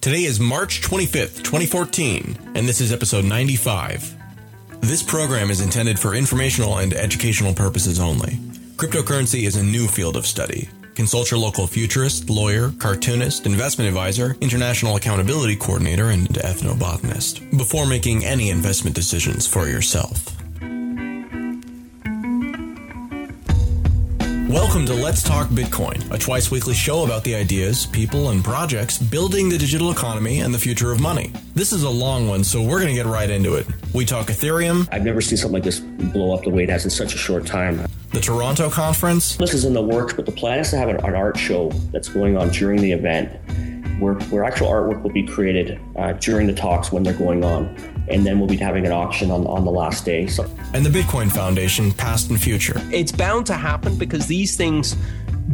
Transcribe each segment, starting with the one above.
Today is March 25th, 2014, and this is episode 95. This program is intended for informational and educational purposes only. Cryptocurrency is a new field of study. Consult your local futurist, lawyer, cartoonist, investment advisor, international accountability coordinator, and ethnobotanist before making any investment decisions for yourself. Welcome to Let's Talk Bitcoin, a twice weekly show about the ideas, people, and projects building the digital economy and the future of money. This is a long one, so we're going to get right into it. We talk Ethereum. I've never seen something like this blow up the way it has in such a short time. The Toronto conference. This is in the works, but the plan is to have an, an art show that's going on during the event where, where actual artwork will be created uh, during the talks when they're going on. And then we'll be having an auction on, on the last day. So. And the Bitcoin Foundation, past and future. It's bound to happen because these things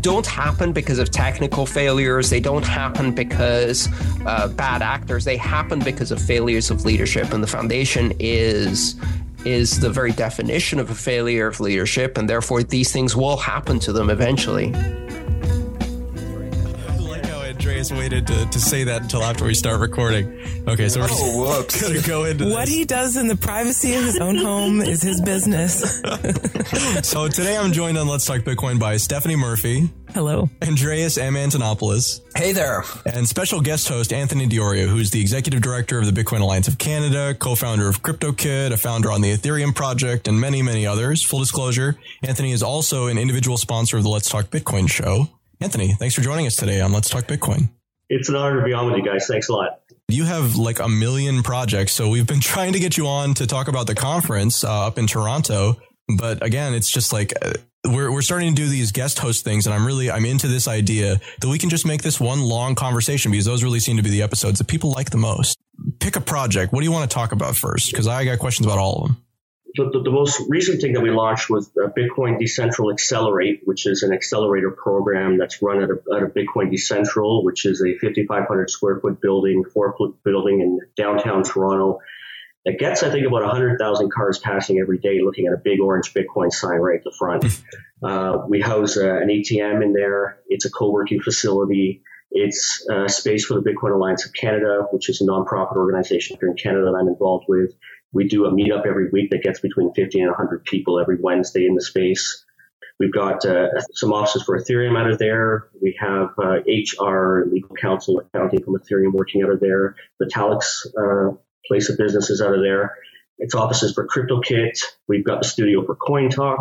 don't happen because of technical failures. They don't happen because uh, bad actors. They happen because of failures of leadership. And the foundation is is the very definition of a failure of leadership, and therefore these things will happen to them eventually. Andreas waited to, to say that until after we start recording. Okay, so we're oh, just going to go into What this. he does in the privacy of his own home is his business. so today I'm joined on Let's Talk Bitcoin by Stephanie Murphy, Hello. Andreas M. Antonopoulos, Hey there. and special guest host Anthony Di Iorio, who's the executive director of the Bitcoin Alliance of Canada, co-founder of CryptoKit, a founder on the Ethereum project, and many, many others. Full disclosure, Anthony is also an individual sponsor of the Let's Talk Bitcoin show. Anthony, thanks for joining us today on Let's Talk Bitcoin. It's an honor to be on with you guys. Thanks a lot. You have like a million projects, so we've been trying to get you on to talk about the conference uh, up in Toronto. But again, it's just like uh, we're we're starting to do these guest host things, and I'm really I'm into this idea that we can just make this one long conversation because those really seem to be the episodes that people like the most. Pick a project. What do you want to talk about first? Because I got questions about all of them. The, the, the, most recent thing that we launched was uh, Bitcoin Decentral Accelerate, which is an accelerator program that's run at a, at a Bitcoin Decentral, which is a 5,500 square foot building, four foot building in downtown Toronto. That gets, I think, about 100,000 cars passing every day looking at a big orange Bitcoin sign right at the front. uh, we house uh, an ATM in there. It's a co-working facility. It's a space for the Bitcoin Alliance of Canada, which is a nonprofit organization here in Canada that I'm involved with. We do a meetup every week that gets between 50 and 100 people every Wednesday in the space. We've got uh, some offices for Ethereum out of there. We have uh, HR, legal counsel, accounting from Ethereum working out of there. Vitalik's uh, place of business is out of there. It's offices for CryptoKit. We've got the studio for Coin Talk.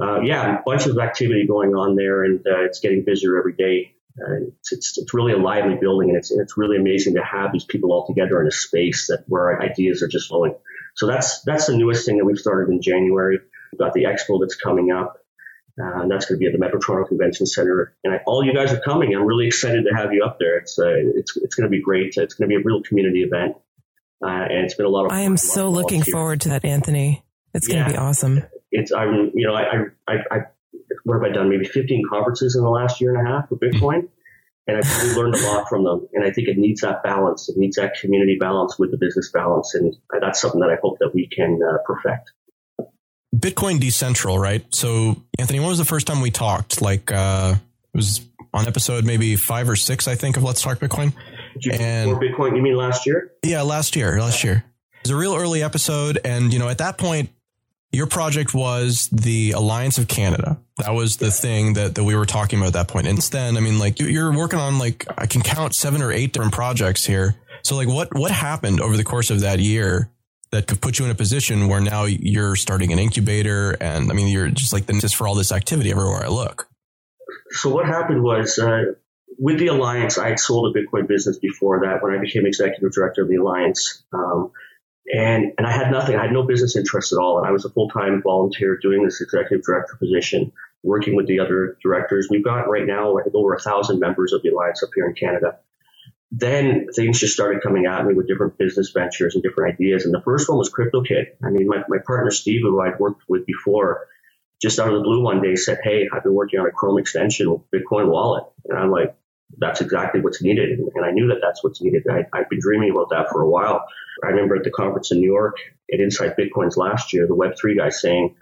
Uh, yeah, a bunch of activity going on there, and uh, it's getting busier every day. Uh, it's, it's, it's really a lively building, and it's it's really amazing to have these people all together in a space that where ideas are just flowing. So that's that's the newest thing that we've started in January. We've got the expo that's coming up. Uh, and that's going to be at the Metro Toronto Convention Center. And I, all you guys are coming. I'm really excited to have you up there. It's uh, it's it's going to be great. It's going to be a real community event, uh, and it's been a lot of. Fun. I am so looking forward to that, Anthony. It's going to be awesome. It's I'm you know I, I I what have I done? Maybe 15 conferences in the last year and a half with Bitcoin. And I've really learned a lot from them. And I think it needs that balance. It needs that community balance with the business balance. And that's something that I hope that we can uh, perfect. Bitcoin Decentral, right? So, Anthony, when was the first time we talked? Like, uh, it was on episode maybe five or six, I think, of Let's Talk Bitcoin. And- Bitcoin? You mean last year? Yeah, last year, last year. It was a real early episode. And, you know, at that point, your project was the Alliance of Canada. That was the thing that, that we were talking about at that point. And since then, I mean, like you- you're working on like, I can count seven or eight different projects here. So like what, what happened over the course of that year that could put you in a position where now you're starting an incubator and I mean, you're just like the just for all this activity everywhere I look. So what happened was uh, with the alliance, I had sold a Bitcoin business before that when I became executive director of the alliance, um, and and I had nothing. I had no business interest at all, and I was a full time volunteer doing this executive director position, working with the other directors. We've got right now I think over a thousand members of the alliance up here in Canada. Then things just started coming at me with different business ventures and different ideas. And the first one was CryptoKit. I mean, my, my partner Steve, who I'd worked with before, just out of the blue one day said, Hey, I've been working on a Chrome extension Bitcoin wallet. And I'm like, that's exactly what's needed. And, I knew that that's what's needed. I, I've been dreaming about that for a while. I remember at the conference in New York at Inside Bitcoins last year, the Web3 guy saying,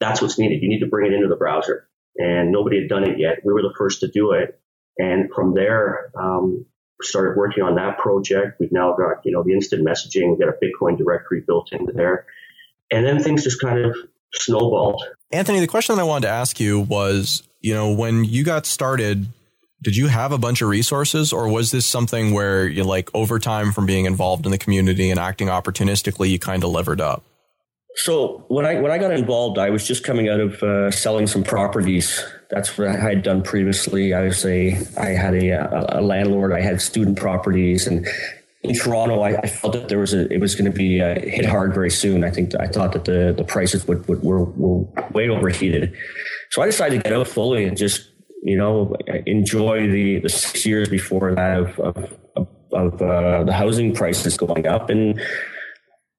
that's what's needed. You need to bring it into the browser. And nobody had done it yet. We were the first to do it. And from there, um, started working on that project. We've now got, you know, the instant messaging, we've got a Bitcoin directory built into there. And then things just kind of snowballed. Anthony, the question that I wanted to ask you was, you know, when you got started, did you have a bunch of resources or was this something where you like over time from being involved in the community and acting opportunistically, you kind of levered up? So when I when I got involved, I was just coming out of uh, selling some properties. That's what I had done previously. I was a I had a, a landlord. I had student properties, and in Toronto, I, I felt that there was a it was going to be uh, hit hard very soon. I think I thought that the the prices would, would were were way overheated. So I decided to get out fully and just you know enjoy the the six years before that of of, of uh, the housing prices going up and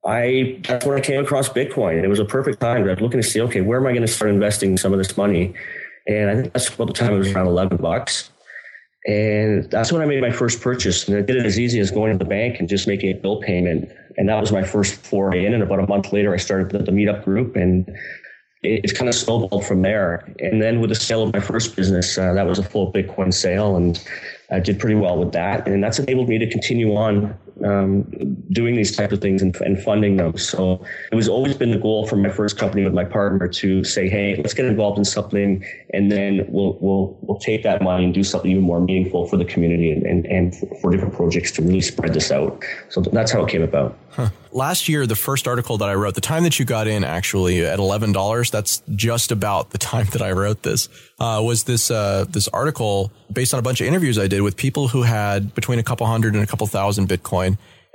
I that's when I came across Bitcoin. It was a perfect time. I was looking to see, okay, where am I going to start investing some of this money? And I think that's about the time it was around eleven bucks. And that's when I made my first purchase. And I did it as easy as going to the bank and just making a bill payment. And that was my first foray in. And about a month later, I started the, the meetup group and it's kind of snowballed from there. And then with the sale of my first business, uh, that was a full Bitcoin sale. And I did pretty well with that. And that's enabled me to continue on um, doing these type of things and, and, funding them. So it was always been the goal for my first company with my partner to say, hey, let's get involved in something, and then we'll we'll we'll take that money and do something even more meaningful for the community and and, and for different projects to really spread this out. So that's how it came about. Huh. Last year, the first article that I wrote, the time that you got in actually at eleven dollars, that's just about the time that I wrote this. Uh, was this uh, this article based on a bunch of interviews I did with people who had between a couple hundred and a couple thousand Bitcoin.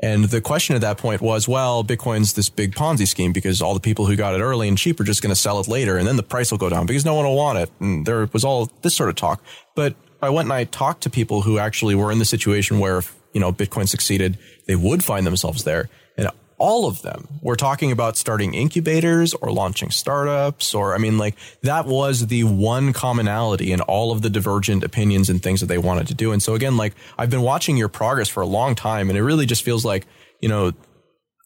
And the question at that point was, well, Bitcoin's this big Ponzi scheme because all the people who got it early and cheap are just going to sell it later, and then the price will go down because no one will want it. And there was all this sort of talk. But I went and I talked to people who actually were in the situation where, if, you know, Bitcoin succeeded, they would find themselves there. And all of them were talking about starting incubators or launching startups or I mean like that was the one commonality in all of the divergent opinions and things that they wanted to do. And so again, like I've been watching your progress for a long time and it really just feels like, you know,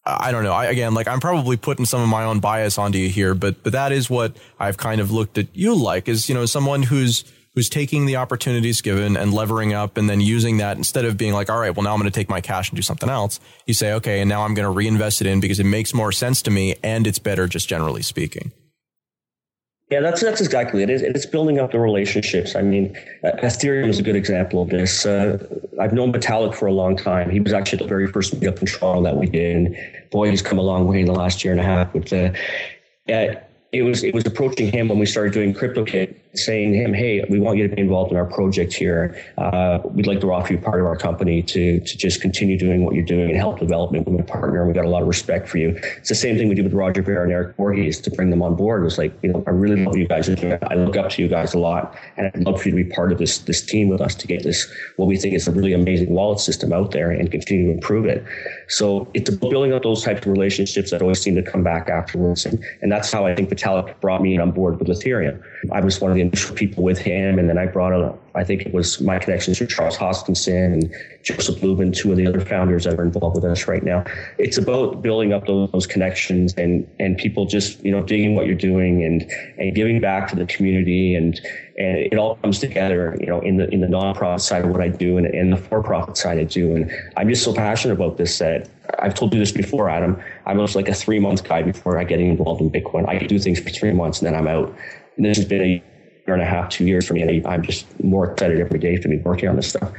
I don't know. I, again, like I'm probably putting some of my own bias onto you here, but but that is what I've kind of looked at you like is you know someone who's who's taking the opportunities given and levering up and then using that instead of being like, all right, well, now I'm going to take my cash and do something else. You say, okay, and now I'm going to reinvest it in because it makes more sense to me and it's better just generally speaking. Yeah, that's that's exactly it. It's building up the relationships. I mean, Ethereum is a good example of this. Uh, I've known Vitalik for a long time. He was actually the very first meetup in Toronto that we did, and boy, he's come a long way in the last year and a half. With uh, it was it was approaching him when we started doing CryptoKit saying to him, "Hey, we want you to be involved in our project here. Uh, we'd like to offer you part of our company to to just continue doing what you're doing and help development with a partner. And we got a lot of respect for you. It's the same thing we did with Roger Ver and Eric Voorhees to bring them on board. It was like, you know, I really love you guys. I look up to you guys a lot, and I'd love for you to be part of this this team with us to get this what we think is a really amazing wallet system out there and continue to improve it. So it's building up those types of relationships that always seem to come back afterwards, and and that's how I think Vitalik brought me on board with Ethereum. I was one of the initial people with him, and then I brought a, I think it was my connections to Charles Hoskinson and Joseph Lubin, two of the other founders that are involved with us right now. It's about building up those, those connections and and people just you know digging what you're doing and and giving back to the community and and it all comes together, you know, in the in the nonprofit side of what I do and in the for-profit side I do. And I'm just so passionate about this that I've told you this before, Adam. I'm almost like a three month guy before I get involved in Bitcoin. I do things for three months and then I'm out. And this has been a year and a half, two years for me, and I'm just more excited every day to be working on this stuff.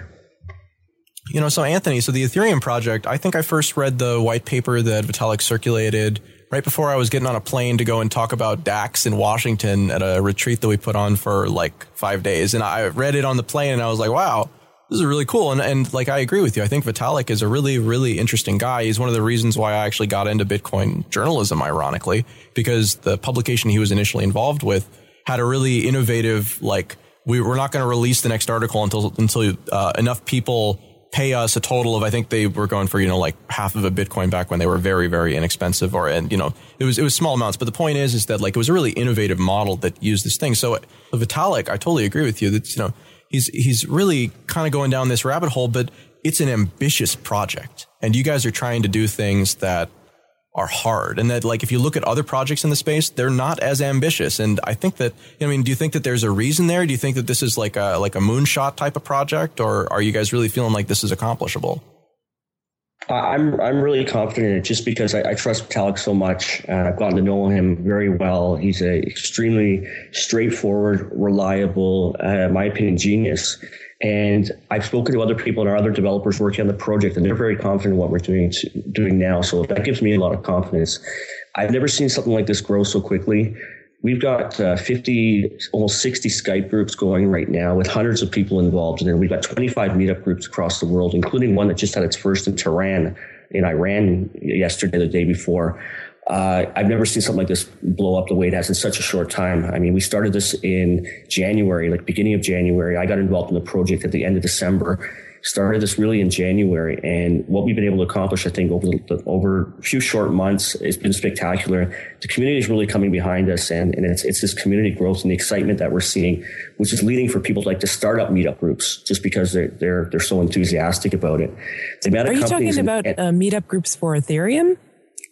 You know, so Anthony, so the Ethereum project, I think I first read the white paper that Vitalik circulated right before I was getting on a plane to go and talk about DACs in Washington at a retreat that we put on for like five days. And I read it on the plane and I was like, wow, this is really cool. And, and like, I agree with you. I think Vitalik is a really, really interesting guy. He's one of the reasons why I actually got into Bitcoin journalism, ironically, because the publication he was initially involved with had a really innovative, like, we were not going to release the next article until, until uh, enough people pay us a total of I think they were going for you know like half of a Bitcoin back when they were very very inexpensive or and you know it was it was small amounts. But the point is is that like it was a really innovative model that used this thing. So Vitalik I totally agree with you that you know he's he's really kind of going down this rabbit hole but it's an ambitious project. And you guys are trying to do things that are hard. And that like if you look at other projects in the space they're not as ambitious. And i think that i mean do you think that there's a reason there? Do you think that this is like a like a moonshot type of project? Or are you guys really feeling like this is accomplishable I'm I'm really confident just because I, I trust Vitalik so much. Uh, I've gotten to know him very well. He's a extremely straightforward, reliable, uh, my opinion, genius. And I've spoken to other people and our other developers working on the project, and they're very confident in what we're doing doing now. So that gives me a lot of confidence. I've never seen something like this grow so quickly. We've got uh, 50, almost 60 Skype groups going right now with hundreds of people involved. And then we've got 25 meetup groups across the world, including one that just had its first in Tehran in Iran yesterday, the day before. Uh, I've never seen something like this blow up the way it has in such a short time. I mean, we started this in January, like beginning of January. I got involved in the project at the end of December started this really in January, and what we've been able to accomplish, I think, over the, over a few short months, it's been spectacular. The community is really coming behind us, and, and it's it's this community growth and the excitement that we're seeing, which is leading for people to like to start up meetup groups just because they're they're they're so enthusiastic about it. The amount Are you talking about and, uh, meetup groups for Ethereum?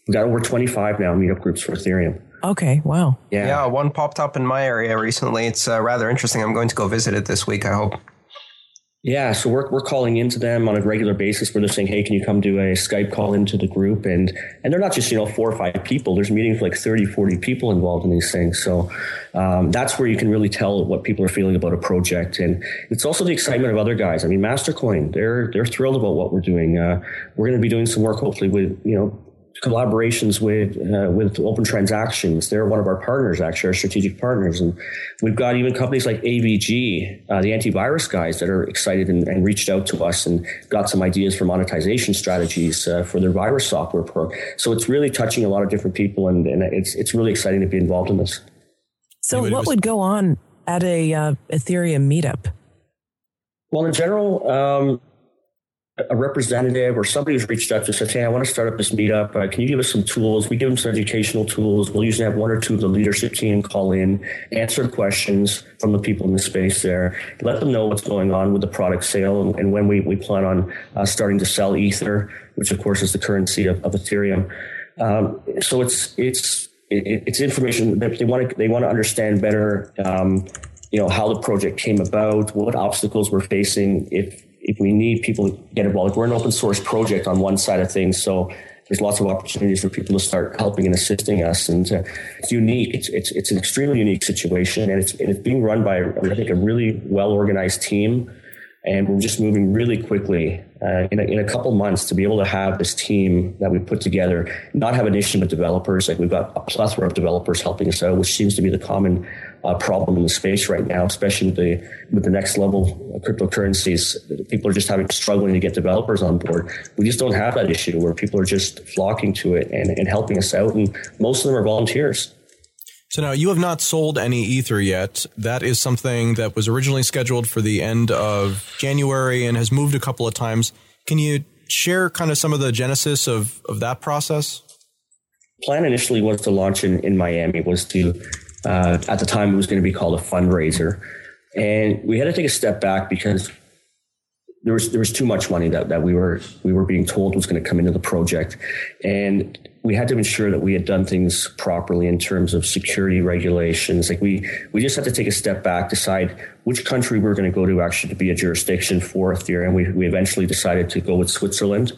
We've got over 25 now meetup groups for Ethereum. Okay, wow. Yeah. yeah, one popped up in my area recently. It's uh, rather interesting. I'm going to go visit it this week, I hope. Yeah, so we're, we're calling into them on a regular basis where they're saying, hey, can you come do a Skype call into the group? And and they're not just, you know, four or five people. There's meetings like 30, 40 people involved in these things. So um, that's where you can really tell what people are feeling about a project. And it's also the excitement of other guys. I mean, Mastercoin, they're they're thrilled about what we're doing. Uh, we're going to be doing some work hopefully with, you know, collaborations with uh, with Open Transactions. They're one of our partners, actually, our strategic partners, and we've got even companies like AVG, uh, the antivirus guys, that are excited and, and, reached out to us and got some ideas for monetization strategies uh, for their virus software program. So it's really touching a lot of different people, and, and it's it's really exciting to be involved in this. So, what would go on at a uh, Ethereum meetup? Well, in general. Um, a representative or somebody who's reached out to says, Hey, I want to start up this meetup. Uh, can you give us some tools? We give them some educational tools. We'll usually have one or two of the leadership team call in, answer questions from the people in the space there, let them know what's going on with the product sale and, and when we, we plan on uh, starting to sell Ether, which of course is the currency of, of Ethereum. Um, so it's, it's, it's information that they want to, they want to understand better, um, you know, how the project came about, what obstacles we're facing, if if we need people to get involved, we're an open source project on one side of things, so there's lots of opportunities for people to start helping and assisting us. And uh, it's unique. It's, it's, it's an extremely unique situation, and it's, and it's being run by, I think, a really well organized team. And we're just moving really quickly uh, in, a, in a couple months to be able to have this team that we put together, not have an issue with developers. Like we've got a plethora of developers helping us out, which seems to be the common uh, problem in the space right now, especially with the with the next level cryptocurrencies. People are just having struggling to get developers on board. We just don't have that issue where people are just flocking to it and, and helping us out, and most of them are volunteers. So now you have not sold any Ether yet. That is something that was originally scheduled for the end of January and has moved a couple of times. Can you share kind of some of the genesis of, of that process? Plan initially was to launch in, in Miami, was to uh, at the time, it was going to be called a fundraiser, and we had to take a step back because there was there was too much money that, that we were we were being told was going to come into the project, and we had to ensure that we had done things properly in terms of security regulations. Like we we just had to take a step back, decide which country we were going to go to actually to be a jurisdiction for Ethereum. We we eventually decided to go with Switzerland.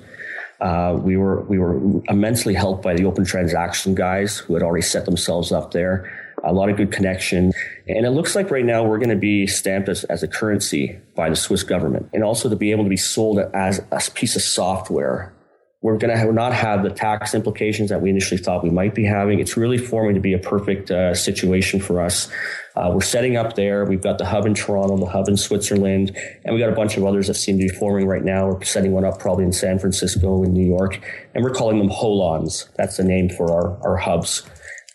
Uh, we were we were immensely helped by the open transaction guys who had already set themselves up there a lot of good connection. And it looks like right now we're going to be stamped as, as a currency by the Swiss government and also to be able to be sold as a piece of software. We're going to not have the tax implications that we initially thought we might be having. It's really forming to be a perfect uh, situation for us. Uh, we're setting up there. We've got the hub in Toronto, the hub in Switzerland, and we got a bunch of others that seem to be forming right now. We're setting one up probably in San Francisco and New York, and we're calling them holons. That's the name for our, our hubs.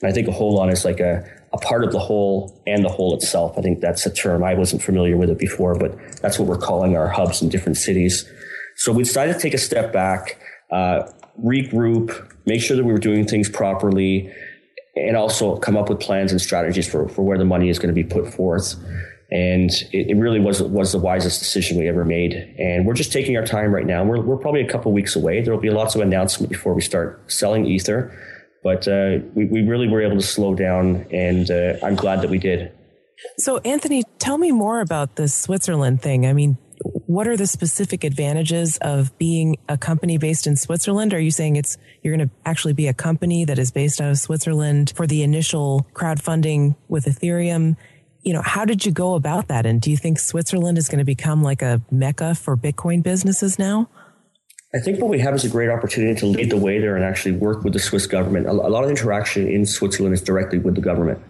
And I think a holon is like a, a part of the whole and the whole itself. I think that's a term. I wasn't familiar with it before, but that's what we're calling our hubs in different cities. So we decided to take a step back, uh, regroup, make sure that we were doing things properly, and also come up with plans and strategies for, for where the money is going to be put forth. And it, it, really was was the wisest decision we ever made. And we're just taking our time right now. We're, we're probably a couple weeks away. There will be lots of announcement before we start selling Ether. But uh, we, we really were able to slow down, and uh, I'm glad that we did. So, Anthony, tell me more about this Switzerland thing. I mean, what are the specific advantages of being a company based in Switzerland? Are you saying it's you're going to actually be a company that is based out of Switzerland for the initial crowdfunding with Ethereum? You know, how did you go about that? And do you think Switzerland is going to become like a mecca for Bitcoin businesses now? I think what we have is a great opportunity to lead the way there and actually work with the Swiss government. A lot of interaction in Switzerland is directly with the government.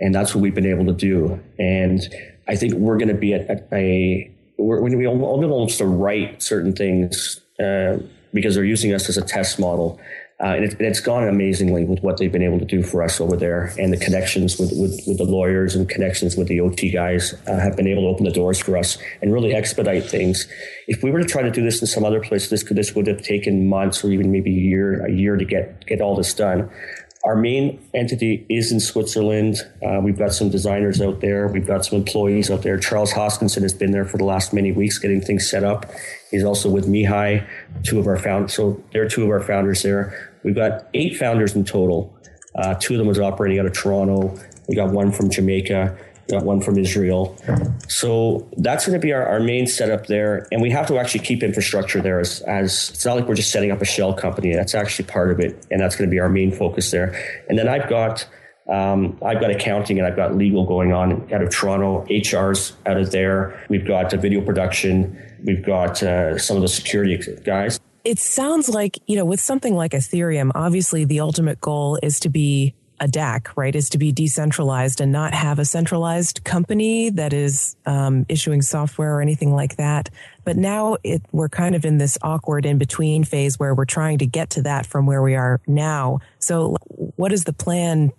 And that's what we've been able to do. And I think we're going to be at, a, we're going to be almost to write certain things uh, because they're using us as a test model. Uh, and, and, it's gone amazingly with what they've been able to do for us over there and the connections with, with, with the lawyers and connections with the OT guys uh, have been able to open the doors for us and really expedite things. If we were to try to do this in some other place, this could, this would have taken months or even maybe a year, a year to get, get all this done. Our main entity is in Switzerland. Uh, we've got some designers out there. We've got some employees out there. Charles Hoskinson has been there for the last many weeks getting things set up. He's also with Mihai, two of our founders. So there are two of our founders there. We've got eight founders in total. Uh, two of them was operating out of Toronto. We got one from Jamaica We got one from Israel. So that's going to be our, our main setup there. And we have to actually keep infrastructure there as, as it's not like we're just setting up a shell company. That's actually part of it. And that's going to be our main focus there. And then I've got, um, I've got accounting and I've got legal going on out of Toronto, HR's out of there. We've got video production. We've got uh, some of the security guys. It sounds like, you know, with something like Ethereum, obviously the ultimate goal is to be a DAC, right, is to be decentralized and not have a centralized company that is um, issuing software or anything like that. But now it, we're kind of in this awkward in between phase where we're trying to get to that from where we are now. So, what is the plan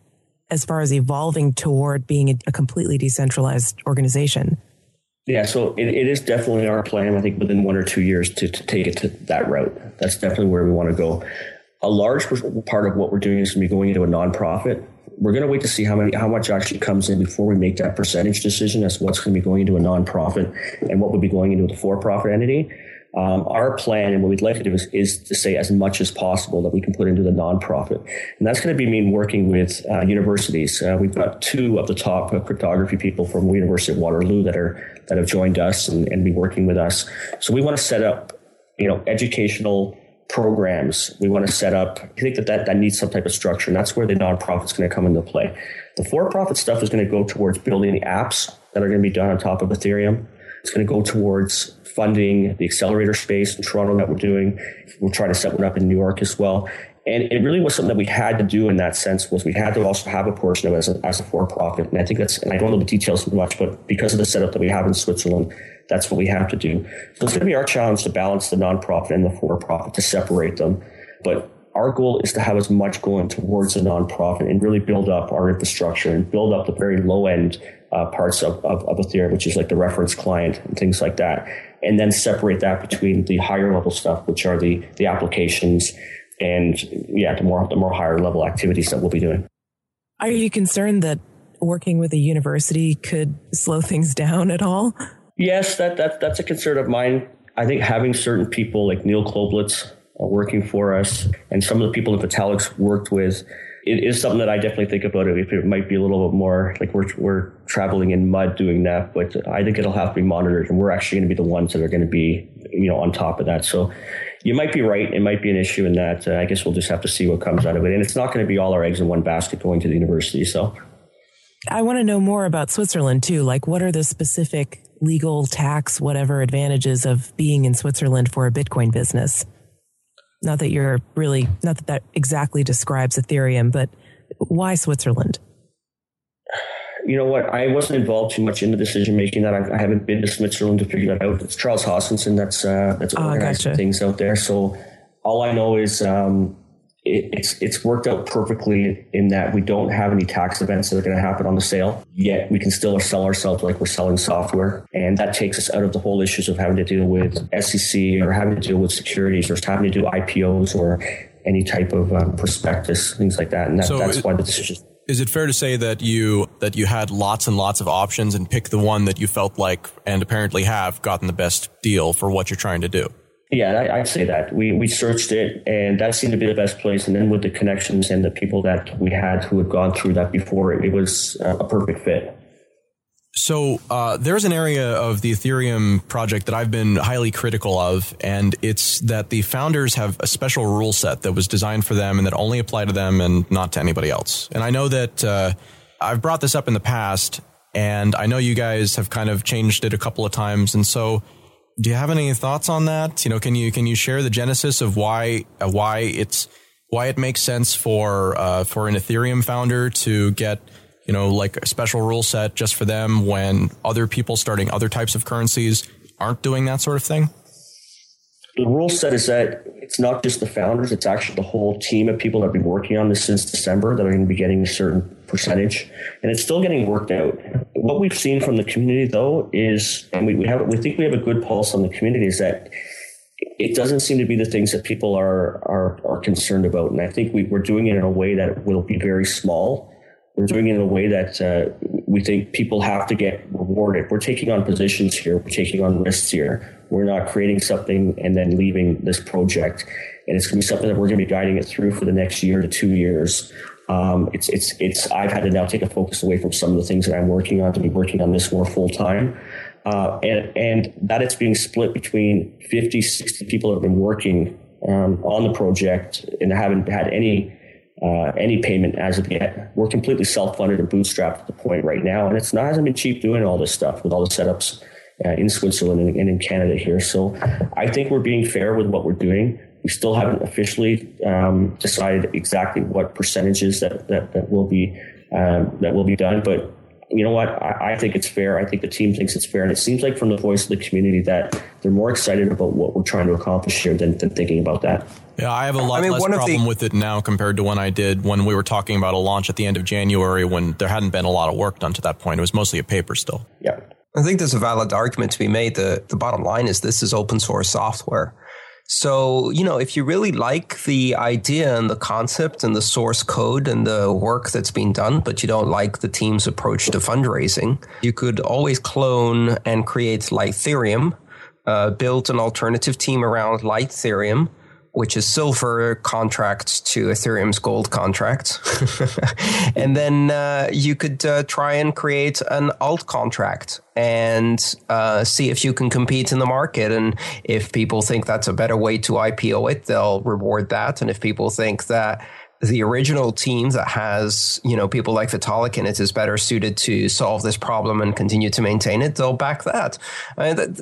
as far as evolving toward being a, a completely decentralized organization? Yeah, so it, it is definitely our plan. I think within one or two years to, to take it to that route. That's definitely where we want to go a large part of what we're doing is going to be going into a nonprofit. We're going to wait to see how many, how much actually comes in before we make that percentage decision as what's going to be going into a nonprofit and what would be going into a for-profit entity. Um, our plan and what we'd like to do is, is, to say as much as possible that we can put into the nonprofit. And that's going to be mean working with uh, universities. Uh, we've got two of the top uh, cryptography people from University of Waterloo that are that have joined us and, and be working with us. So we want to set up, you know, educational programs we want to set up. I think that, that that needs some type of structure, and that's where the nonprofit's going to come into play. The for-profit stuff is going to go towards building the apps that are going to be done on top of Ethereum. It's going to go towards funding the accelerator space in Toronto that we're doing. We're trying to set one up in New York as well. And it really was something that we had to do in that sense was we had to also have a portion of it as a, as a for-profit. And I think that's, and I don't know the details much, but because of the setup that we have in Switzerland, that's what we have to do. So it's going to be our challenge to balance the nonprofit and the for-profit to separate them. But our goal is to have as much going towards the nonprofit and really build up our infrastructure and build up the very low end uh, parts of, of, of Ethereum, which is like the reference client and things like that. And then separate that between the higher level stuff, which are the, the applications and yeah, the more, the more higher level activities that we'll be doing. Are you concerned that working with a university could slow things down at all? Yes, that, that that's a concern of mine. I think having certain people like Neal Koblitz uh, working for us and some of the people that Vitalik's worked with, it is something that I definitely think about it. If it might be a little bit more like we're we're traveling in mud doing that, but I think it'll have to be monitored, and we're actually going to be the ones that are going to be you know on top of that. So you might be right; it might be an issue in that. Uh, I guess we'll just have to see what comes out of it, and it's not going to be all our eggs in one basket going to the university. So. I want to know more about Switzerland too. Like, what are the specific legal, tax, whatever advantages of being in Switzerland for a Bitcoin business? Not that you're really, not that that exactly describes Ethereum, but why Switzerland? You know what? I wasn't involved too much in the decision making. That I, I, haven't been to Switzerland to figure that out. It's Charles Hoskinson that's uh, that's ah, organizing gotcha. things out there. So all I know is um, it, it's it's worked out perfectly in that we don't have any tax events that are going to happen on the sale. Yet we can still sell ourselves like we're selling software, and that takes us out of the whole issues of having to deal with SEC or having to deal with securities or having to do IPOs or any type of um, prospectus, things like that. And that, so that's it, why the decision Is it fair to say that you that you had lots and lots of options and picked the one that you felt like and apparently have gotten the best deal for what you're trying to do? Yeah, I, would say that we we searched it, and that seemed to be the best place. And then with the connections and the people that we had who had gone through that before, it was uh, a perfect fit. So uh, there's an area of the Ethereum project that I've been highly critical of, and it's that the founders have a special rule set that was designed for them and that only apply to them and not to anybody else. And I know that uh, I've brought this up in the past, and I know you guys have kind of changed it a couple of times. And so, do you have any thoughts on that? You know, can you can you share the genesis of why uh, why it's why it makes sense for uh, for an Ethereum founder to get you know, like a special rule set just for them when other people starting other types of currencies aren't doing that sort of thing? The rule set is that it's not just the founders, it's actually the whole team of people that have been working on this since December that are going to be getting a certain percentage. And it's still getting worked out. What we've seen from the community though is, and we, we have, we think we have a good pulse on the community is that it doesn't seem to be the things that people are, are, are concerned about. And I think we, we're doing it in a way that will be very small we're doing it in a way that uh, we think people have to get rewarded. We're taking on positions here. We're taking on risks here. We're not creating something and then leaving this project. And it's going to be something that we're going to be guiding it through for the next year to two years. Um, it's, it's, it's, I've had to now take a focus away from some of the things that I'm working on to be working on this more full time. Uh, and, and that it's being split between 50, 60 people that have been working um, on the project and haven't had any uh, any payment as of yet. We're completely self-funded and bootstrapped at the point right now, and it's not hasn't been cheap doing all this stuff with all the setups uh, in Switzerland and, and, in Canada here. So I think we're being fair with what we're doing. We still haven't officially um, decided exactly what percentages that that, that will be um, that will be done, but you know what? I, I, think it's fair. I think the team thinks it's fair. And it seems like from the voice of the community that they're more excited about what we're trying to accomplish here than, than thinking about that. Yeah, I have a lot I mean, less problem the, with it now compared to when I did when we were talking about a launch at the end of January when there hadn't been a lot of work done to that point. It was mostly a paper still. Yeah. I think there's a valid argument to be made. The, the bottom line is this is open source software. So, you know, if you really like the idea and the concept and the source code and the work that's being done, but you don't like the team's approach to fundraising, you could always clone and create Lighthereum, uh, build an alternative team around Lighthereum, which is silver contract to Ethereum's gold contract. and then uh, you could uh, try and create an alt contract and uh, see if you can compete in the market. And if people think that's a better way to IPO it, they'll reward that. And if people think that the original team that has, you know, people like Vitalik in it is better suited to solve this problem and continue to maintain it, they'll back that. I mean,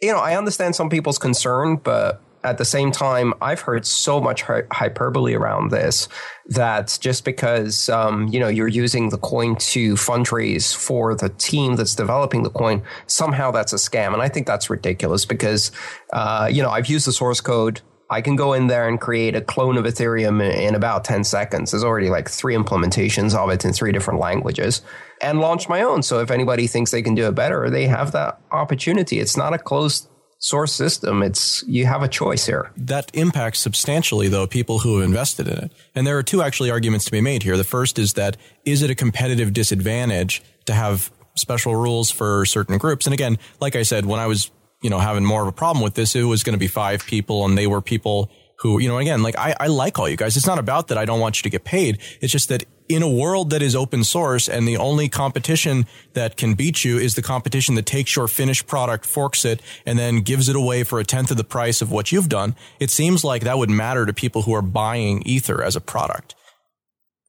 you know, I understand some people's concern, but at the same time, I've heard so much hyperbole around this that just because um, you know you're using the coin to fundraise for the team that's developing the coin, somehow that's a scam, and I think that's ridiculous because uh, you know I've used the source code. I can go in there and create a clone of Ethereum in about 10 seconds. There's already like three implementations of it in three different languages and launch my own. So if anybody thinks they can do it better, they have that opportunity. It's not a closed source system, it's you have a choice here. That impacts substantially though people who have invested in it. And there are two actually arguments to be made here. The first is that is it a competitive disadvantage to have special rules for certain groups? And again, like I said, when I was, you know, having more of a problem with this, it was going to be five people and they were people who, you know, again, like I, I like all you guys. It's not about that I don't want you to get paid. It's just that in a world that is open source and the only competition that can beat you is the competition that takes your finished product, forks it, and then gives it away for a tenth of the price of what you've done, it seems like that would matter to people who are buying Ether as a product.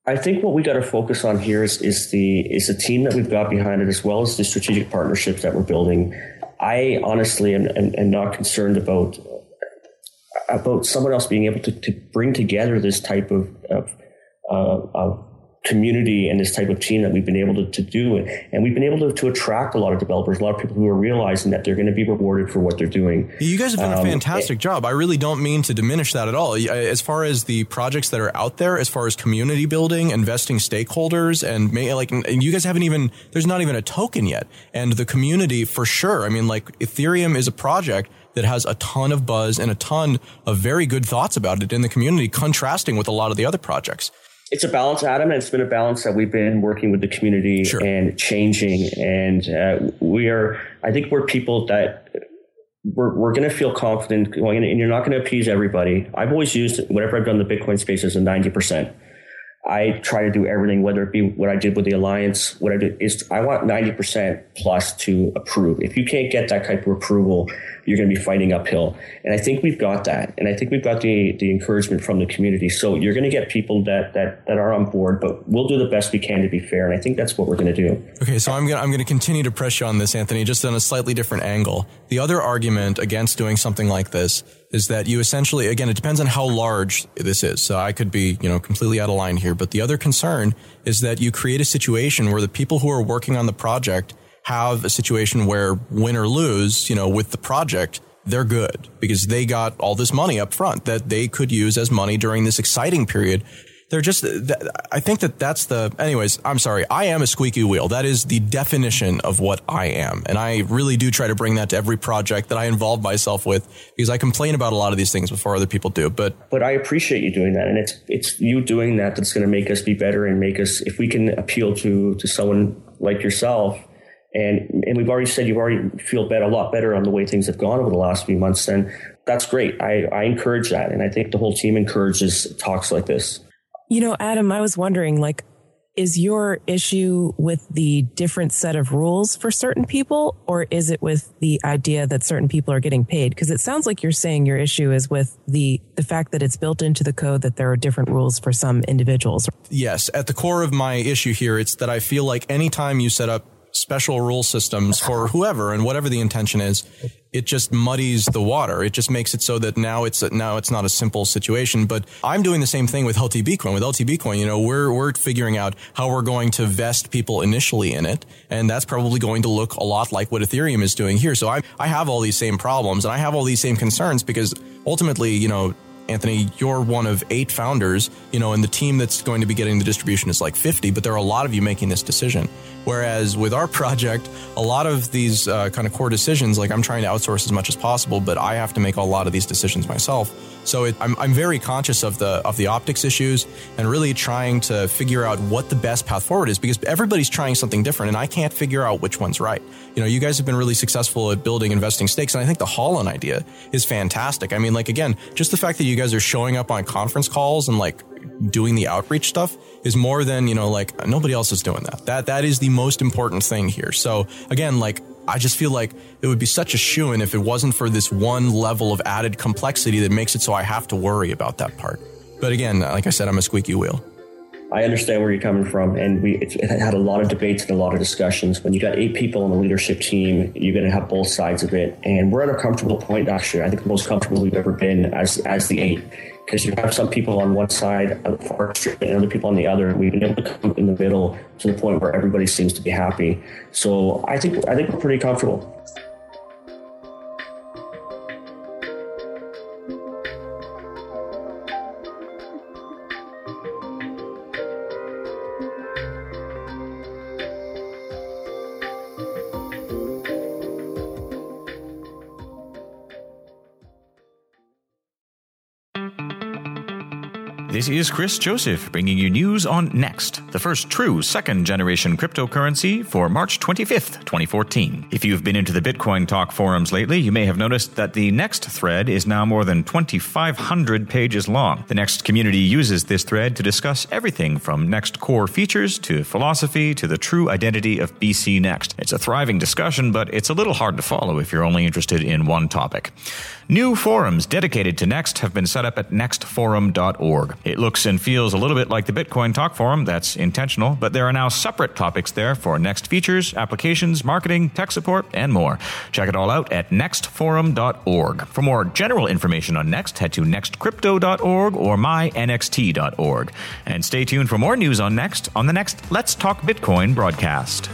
I think what we got to focus on here is, is the is the team that we've got behind it, as well as the strategic partnerships that we're building. I honestly am, am, am not concerned about about someone else being able to, to bring together this type of of, uh, of community and this type of team that we've been able to, to do. And we've been able to, to attract a lot of developers, a lot of people who are realizing that they're going to be rewarded for what they're doing. You guys have done um, a fantastic it, job. I really don't mean to diminish that at all. As far as the projects that are out there, as far as community building, investing stakeholders, and may, like, and you guys haven't even, there's not even a token yet. And the community for sure. I mean, like Ethereum is a project that has a ton of buzz and a ton of very good thoughts about it in the community, contrasting with a lot of the other projects. It's a balance, Adam, and it's been a balance that we've been working with the community sure. and changing. And uh, we are, I think, we're people that we're, we're going to feel confident going in, and you're not going to appease everybody. I've always used whatever I've done the Bitcoin space as a 90%. I try to do everything, whether it be what I did with the alliance, what I did is I want 90% plus to approve. If you can't get that type of approval, you're going to be fighting uphill. And I think we've got that. And I think we've got the, the encouragement from the community. So you're going to get people that, that, that are on board, but we'll do the best we can to be fair. And I think that's what we're going to do. Okay. So I'm going to, I'm going to continue to press you on this, Anthony, just on a slightly different angle. The other argument against doing something like this is that you essentially, again, it depends on how large this is. So I could be, you know, completely out of line here. But the other concern is that you create a situation where the people who are working on the project have a situation where win or lose, you know, with the project, they're good because they got all this money up front that they could use as money during this exciting period they're just i think that that's the anyways i'm sorry. I am a squeaky wheel. That is the definition of what i am. And i really do try to bring that to every project that i involve myself with because i complain about a lot of these things before other people do. But but i appreciate you doing that. And it's it's you doing that that's going to make us be better and make us if we can appeal to to someone like yourself. And and we've already said you've already feel better a lot better on the way things have gone over the last few months then that's great. I i encourage that. And i think the whole team encourages talks like this you know, Adam, I was wondering, like, is your issue with the different set of rules for certain people, or is it with the idea that certain people are getting paid? Because it sounds like you're saying your issue is with the the fact that it's built into the code that there are different rules for some individuals. Yes, at the core of my issue here, it's that I feel like anytime you set up special rule systems for whoever and whatever the intention is, it just muddies the water. It just makes it so that now it's a, now it's not a simple situation. But I'm doing the same thing with LTB coin. With LTB coin, you know, we're we're figuring out how we're going to vest people initially in it, and that's probably going to look a lot like what Ethereum is doing here. So I I have all these same problems and I have all these same concerns because ultimately, you know, Anthony, you're one of eight founders, you know, and the team that's going to be getting the distribution is like 50, but there are a lot of you making this decision. Whereas with our project, a lot of these uh, kind of core decisions, like I'm trying to outsource as much as possible, but I have to make a lot of these decisions myself. So it, I'm, I'm very conscious of the of the optics issues and really trying to figure out what the best path forward is because everybody's trying something different and I can't figure out which one's right. You know, you guys have been really successful at building investing stakes and I think the holon idea is fantastic. I mean, like again, just the fact that you guys are showing up on conference calls and like doing the outreach stuff is more than, you know, like nobody else is doing that. That that is the most important thing here. So again, like I just feel like it would be such a shoe in if it wasn't for this one level of added complexity that makes it so I have to worry about that part. But again, like I said, I'm a squeaky wheel. I understand where you're coming from, and we it, had a lot of debates and a lot of discussions. When you got eight people on the leadership team, you're going to have both sides of it, and we're at a comfortable point. Actually, I think the most comfortable we've ever been as as the eight because you have some people on one side of the far and other people on the other. We've been able to come in the middle to the point where everybody seems to be happy. So I think I think we're pretty comfortable. This is Chris Joseph bringing you news on Nxt, the first true second generation cryptocurrency for March 25th, 2014. If you've been into the Bitcoin Talk forums lately, you may have noticed that the Nxt thread is now more than 2,500 pages long. The Nxt community uses this thread to discuss everything from Nxt core features to philosophy to the true identity of BCNext. It's a thriving discussion, but it's a little hard to follow if you're only interested in one topic. New forums dedicated to Nxt have been set up at nxtforum.org. It looks and feels a little bit like the Bitcoin Talk Forum. That's intentional, but there are now separate topics there for Nxt features, applications, marketing, tech support, and more. Check it all out at nxtforum.org. For more general information on Nxt, head to nxtcrypto.org or mynxt.org. And stay tuned for more news on Nxt on the next Let's Talk Bitcoin broadcast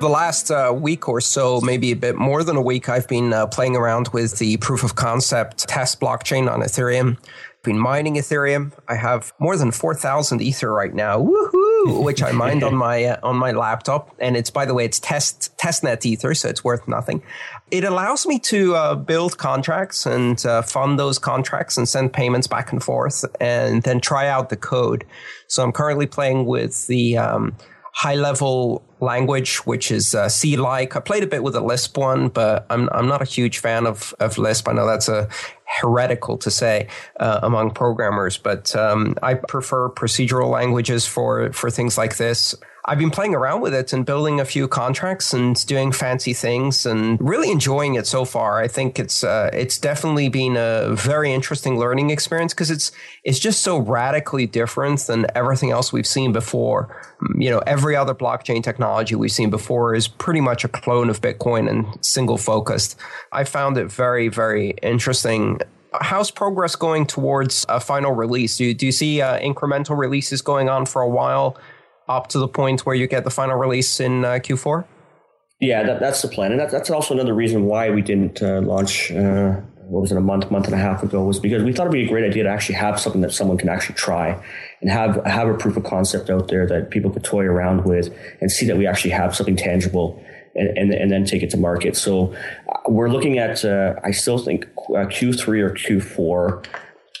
the last uh, week or so, maybe a bit more than a week, I've been uh, playing around with the proof of concept test blockchain on Ethereum. I've been mining Ethereum. I have more than 4,000 Ether right now. Woohoo! which I mined on my uh, on my laptop, and it's by the way, it's test testnet ether, so it's worth nothing. It allows me to uh, build contracts and uh, fund those contracts and send payments back and forth, and then try out the code. So I'm currently playing with the um, high level language, which is uh, C like. I played a bit with the Lisp one, but I'm, I'm not a huge fan of, of Lisp. I know that's a heretical to say uh, among programmers, but um, I prefer procedural languages for, for things like this. I've been playing around with it and building a few contracts and doing fancy things and really enjoying it so far. I think it's uh, it's definitely been a very interesting learning experience because it's it's just so radically different than everything else we've seen before. You know, every other blockchain technology we've seen before is pretty much a clone of Bitcoin and single focused. I found it very very interesting how's progress going towards a final release? Do you, do you see uh, incremental releases going on for a while? Up to the point where you get the final release in uh, Q4? Yeah, that, that's the plan, and that, that's also another reason why we didn't uh, launch. Uh, what was it, a month, month and a half ago? Was because we thought it'd be a great idea to actually have something that someone can actually try, and have have a proof of concept out there that people could toy around with, and see that we actually have something tangible. And, and, and then take it to market. So uh, we're looking at, uh, I still think uh, Q3 or Q4,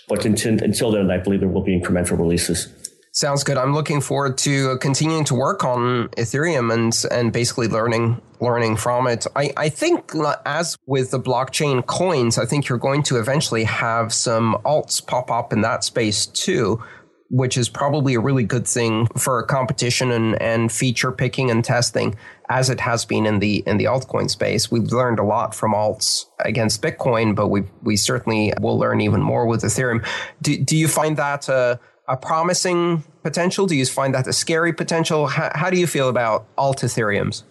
but until, until then, I believe there will be incremental releases. Sounds good. I'm looking forward to continuing to work on Ethereum and and basically learning learning from it. I, I think as with the blockchain coins, I think you're going to eventually have some alts pop up in that space too, which is probably a really good thing for competition and, and feature picking and testing as it has been in the in the altcoin space. We've learned a lot from alts against Bitcoin, but we we certainly will learn even more with Ethereum. Do, do you find that uh, a promising potential? Do you find that a scary potential? How, how do you feel about alt Ethereums?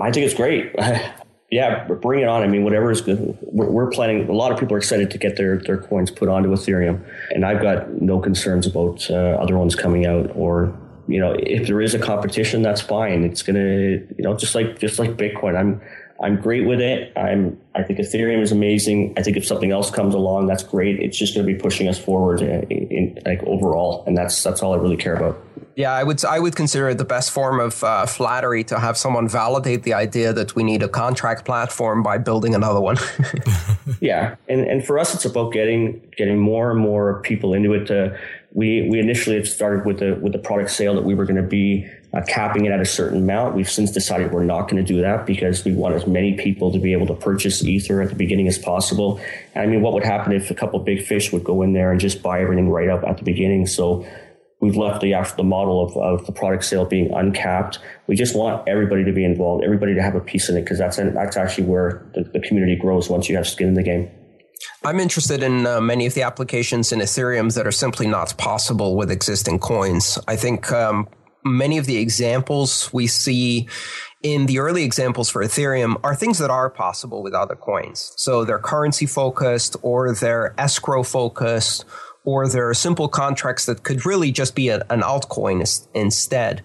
I think it's great. yeah, bring it on. I mean, whatever is good. We're, we're, planning. A lot of people are excited to get their their coins put onto Ethereum, and I've got no concerns about uh, other ones coming out. Or you know, if there is a competition, that's fine. It's gonna, you know, just like just like Bitcoin. I'm I'm great with it. I'm I think Ethereum is amazing. I think if something else comes along, that's great. It's just going to be pushing us forward in, in, like overall, and that's that's all I really care about. Yeah, I would I would consider it the best form of uh, flattery to have someone validate the idea that we need a contract platform by building another one. yeah, and and for us, it's about getting getting more and more people into it. To, we we initially had started with the with the product sale that we were going to be uh, capping it at a certain amount. We've since decided we're not going to do that because we want as many people to be able to purchase Ether at the beginning as possible. And I mean, what would happen if a couple big fish would go in there and just buy everything right up at the beginning? So we've left the the model of, of the product sale being uncapped. We just want everybody to be involved, everybody to have a piece in it because that's that's actually where the, the community grows once you have skin in the game. I'm interested in uh, many of the applications in Ethereum that are simply not possible with existing coins. I think um, many of the examples we see in the early examples for Ethereum are things that are possible with other coins. So they're currency focused or they're escrow focused or they're simple contracts that could really just be a, an altcoin instead.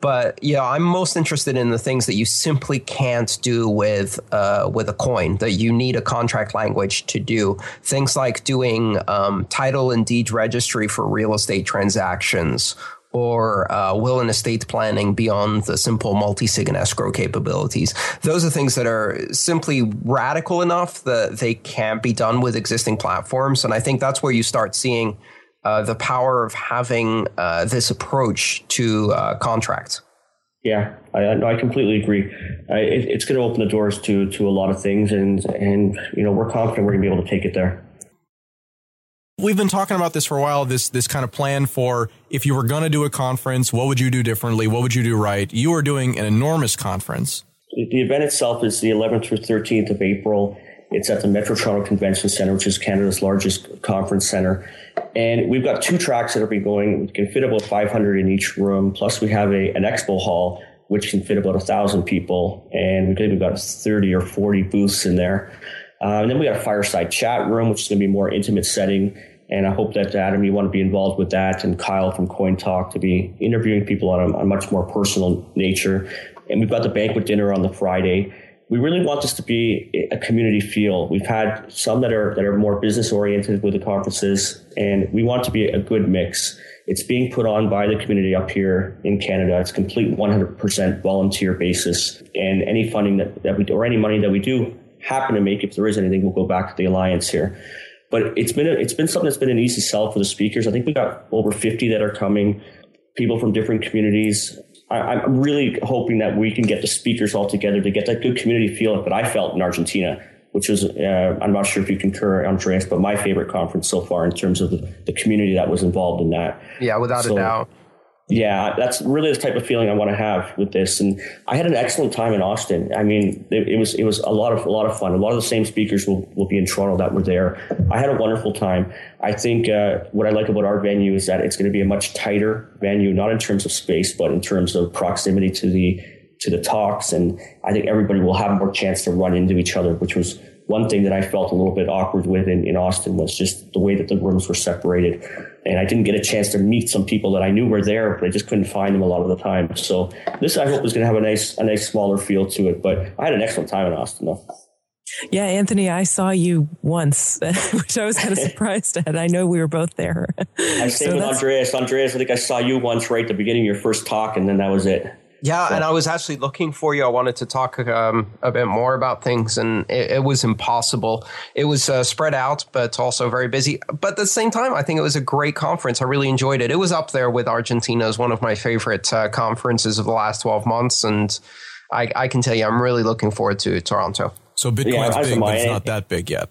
But yeah, I'm most interested in the things that you simply can't do with uh, with a coin that you need a contract language to do. Things like doing um, title and deed registry for real estate transactions, or uh, will and estate planning beyond the simple multi-sig and escrow capabilities. Those are things that are simply radical enough that they can't be done with existing platforms. And I think that's where you start seeing uh, the power of having uh, this approach to uh, contracts. Yeah, I, I completely agree. It, it's going to open the doors to to a lot of things, and and you know we're confident we're going to be able to take it there. We've been talking about this for a while. This this kind of plan for if you were going to do a conference, what would you do differently? What would you do right? You are doing an enormous conference. The event itself is the 11th through 13th of April. It's at the Metro Toronto Convention Center, which is Canada's largest conference center. And we've got two tracks that are be going. We can fit about 500 in each room. Plus, we have a, an expo hall, which can fit about a 1,000 people. And we have got 30 or 40 booths in there. Uh, and then we got a fireside chat room, which is going to be more intimate setting. And I hope that Adam, you want to be involved with that, and Kyle from Coin Talk to be interviewing people on a, much more personal nature. And we've got the banquet dinner on the Friday, we really want this to be a community feel. We've had some that are that are more business oriented with the conferences, and we want to be a good mix. It's being put on by the community up here in Canada. It's complete 100% volunteer basis, and any funding that, that we or any money that we do happen to make, if there is anything, we'll go back to the alliance here. But it's been a, it's been something that's been an easy sell for the speakers. I think we got over 50 that are coming, people from different communities. I, am really hoping that we can get the speakers all together to get that good community feel that I felt in Argentina, which was, uh, I'm not sure if you concur, Andreas, but my favorite conference so far in terms of the, the community that was involved in that. Yeah, without so, a doubt yeah, that's really the type of feeling I want to have with this. And I had an excellent time in Austin. I mean, it, it, was it was a lot of a lot of fun. A lot of the same speakers will, will be in Toronto that were there. I had a wonderful time. I think uh, what I like about our venue is that it's going to be a much tighter venue, not in terms of space, but in terms of proximity to the to the talks. And I think everybody will have more chance to run into each other, which was one thing that I felt a little bit awkward with in, in Austin was just the way that the rooms were separated. And I didn't get a chance to meet some people that I knew were there, but I just couldn't find them a lot of the time. So this I hope is going to have a nice, a nice smaller feel to it. But I had an excellent time in Austin though. Yeah, Anthony, I saw you once, which I was kind of surprised at. I know we were both there. I stayed so with Andreas. Andreas, I think I saw you once right at the beginning of your first talk, and then that was it. Yeah, so. and I was actually looking for you. I wanted to talk um, a bit more about things, and it, it was impossible. It was uh, spread out, but also very busy. But at the same time, I think it was a great conference. I really enjoyed it. It was up there with Argentina as one of my favorite uh, conferences of the last 12 months. And I, I, can tell you, I'm really looking forward to Toronto. So Bitcoin's yeah, big, but it's not that big yet.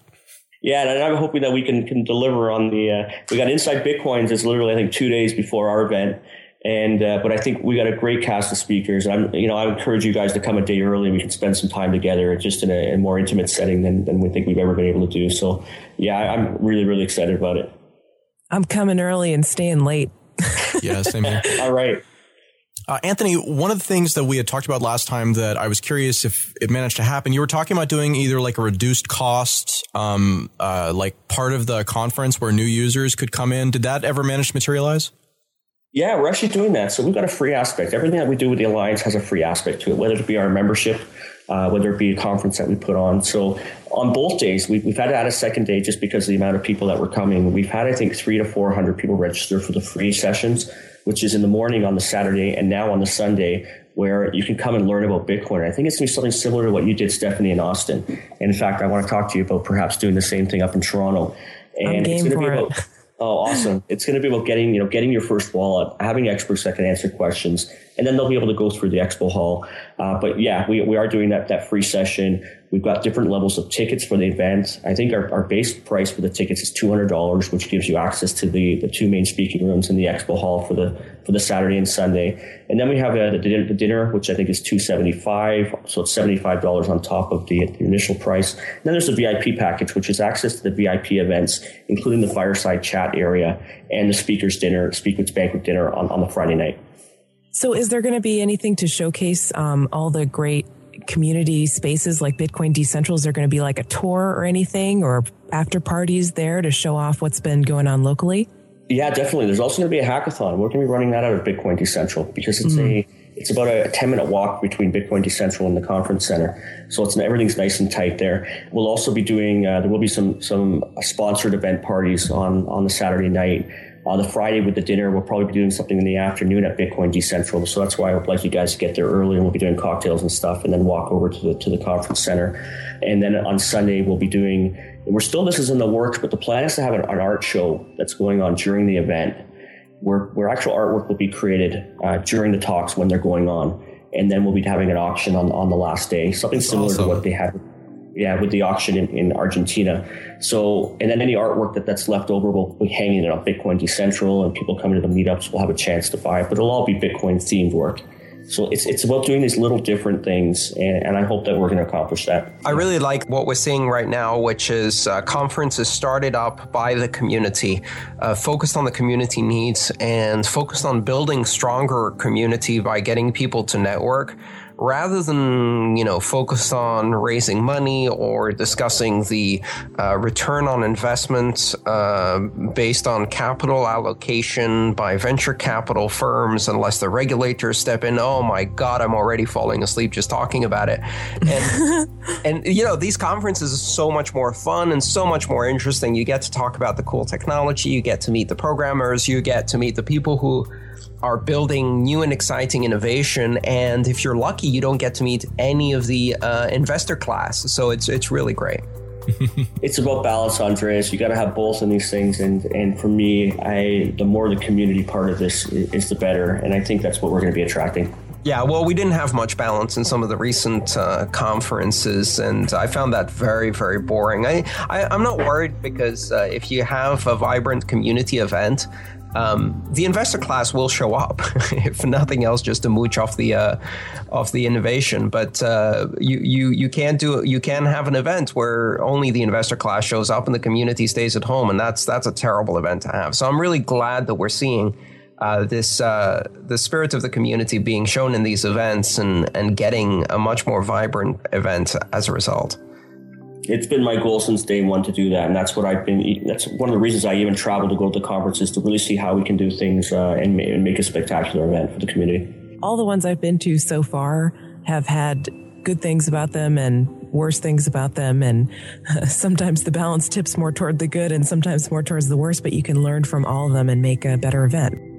Yeah, and I'm hoping that we can, can deliver on the. Uh, we got Inside Bitcoins is literally I think two days before our event, and uh, but I think we got a great cast of speakers. And I'm you know I encourage you guys to come a day early. We can spend some time together, just in a, a more intimate setting than than we think we've ever been able to do. So yeah, I'm really really excited about it. I'm coming early and staying late. yeah, same here. All right. Uh, Anthony, one of the things that we had talked about last time that I was curious if it managed to happen, you were talking about doing either like a reduced cost, um, uh, like part of the conference where new users could come in. Did that ever manage to materialize? Yeah, we're actually doing that. So we've got a free aspect. Everything that we do with the Alliance has a free aspect to it, whether it be our membership, uh, whether it be a conference that we put on. So on both days, we, have had to add a second day just because of the amount of people that were coming. We've had, I think, three to 400 people register for the free sessions, which is in the morning on the Saturday and now on the Sunday, where you can come and learn about Bitcoin. I think it's going to be something similar to what you did, Stephanie, in Austin. And in fact, I want to talk to you about perhaps doing the same thing up in Toronto. And it's going to be about. It Oh, awesome! It's going to be about getting you know getting your first wallet, having experts that can answer questions, and then they'll be able to go through the expo hall. Uh, but yeah, we, we are doing that that free session. We've got different levels of tickets for the event. I think our, our base price for the tickets is two hundred dollars, which gives you access to the the two main speaking rooms in the expo hall for the for the Saturday and Sunday. And then we have uh, the, dinner, the dinner, which I think is two seventy five, so it's seventy five dollars on top of the, the initial price. And then there's the VIP package, which is access to the VIP events, including the fireside chat area and the speakers dinner, speakers banquet dinner on, on the Friday night. So, is there going to be anything to showcase um, all the great community spaces like Bitcoin Decentral? Is there going to be like a tour or anything or after parties there to show off what's been going on locally? Yeah, definitely. There's also going to be a hackathon. We're going to be running that out of Bitcoin Decentral because it's mm-hmm. a it's about a 10 minute walk between Bitcoin Decentral and the conference center. So it's everything's nice and tight there. We'll also be doing uh, there will be some some sponsored event parties on on the Saturday night on the Friday with the dinner, we'll probably be doing something in the afternoon at Bitcoin Decentral. So that's why I would like you guys to get there early and we'll be doing cocktails and stuff and then walk over to the, to the conference center. And then on Sunday, we'll be doing, we're still, this is in the works, but the plan is to have an, an art show that's going on during the event where, where actual artwork will be created uh, during the talks when they're going on. And then we'll be having an auction on, on the last day, something that's similar awesome. to what they had yeah, with the auction in, in Argentina. So, and then any artwork that that's left over will be hanging on Bitcoin Decentral, and people coming to the meetups will have a chance to buy it. But it'll all be Bitcoin themed work. So it's it's about doing these little different things, and, and I hope that we're going to accomplish that. I really like what we're seeing right now, which is uh, conferences started up by the community, uh, focused on the community needs, and focused on building stronger community by getting people to network rather than you know focus on raising money or discussing the uh, return on investment uh, based on capital allocation by venture capital firms, unless the regulators step in. Oh my God, I'm already falling asleep just talking about it. And and you know these conferences are so much more fun and so much more interesting. You get to talk about the cool technology. You get to meet the programmers. You get to meet the people who are building new and exciting innovation. And if you're lucky, you don't get to meet any of the uh, investor class. So it's it's really great. it's about balance, Andreas. You got to have both in these things, and and for me, I the more the community part of this is, the better, and I think that's what we're going to be attracting. Yeah, well, we didn't have much balance in some of the recent uh, conferences, and I found that very, very boring. I, I am not worried because uh, if you have a vibrant community event, um, the investor class will show up, if nothing else, just to mooch off the uh, off the innovation. But uh, you you you can't do you can have an event where only the investor class shows up and the community stays at home, and that's that's a terrible event to have. So I'm really glad that we're seeing. Uh, this uh, the spirit of the community being shown in these events and and getting a much more vibrant event as a result it's been my goal since day one to do that, and that's what I've been. That's one of the reasons I even travel to go to conferences to really see how we can do things uh, and, and make a spectacular event for the community. All the ones I've been to so far have had good things about them and worse things about them, and sometimes the balance tips more toward the good and sometimes more towards the worse. But you can learn from all of them and make a better event.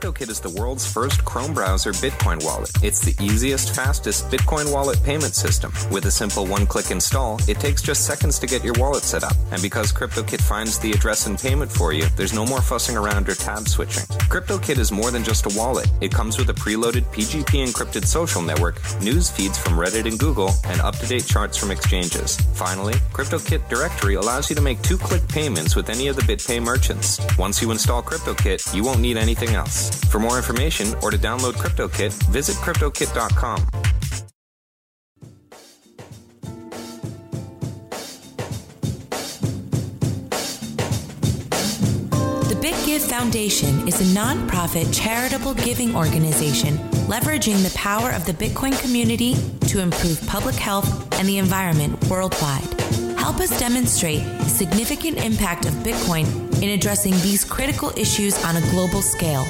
CryptoKit is the world's first Chrome browser Bitcoin wallet. It's the easiest, fastest Bitcoin wallet payment system. With a simple one-click install, it takes just seconds to get your wallet set up. And because CryptoKit finds the address and payment for you, there's no more fussing around or tab switching. CryptoKit is more than just a wallet. It comes with a preloaded PGP encrypted social network, news feeds from Reddit and Google, and up-to-date charts from exchanges. Finally, CryptoKit Directory allows you to make two-click payments with any of the BitPay merchants. Once you install CryptoKit, you won't need anything else. For more information or to download CryptoKit, visit CryptoKit.com. The BitGive Foundation is a nonprofit charitable giving organization leveraging the power of the Bitcoin community to improve public health and the environment worldwide. Help us demonstrate the significant impact of Bitcoin in addressing these critical issues on a global scale.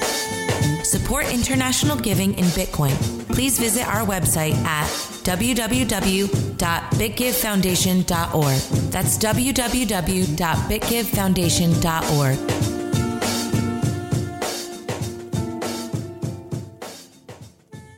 Support international giving in Bitcoin. Please visit our website at www.bitgivefoundation.org. That's www.bitgivefoundation.org.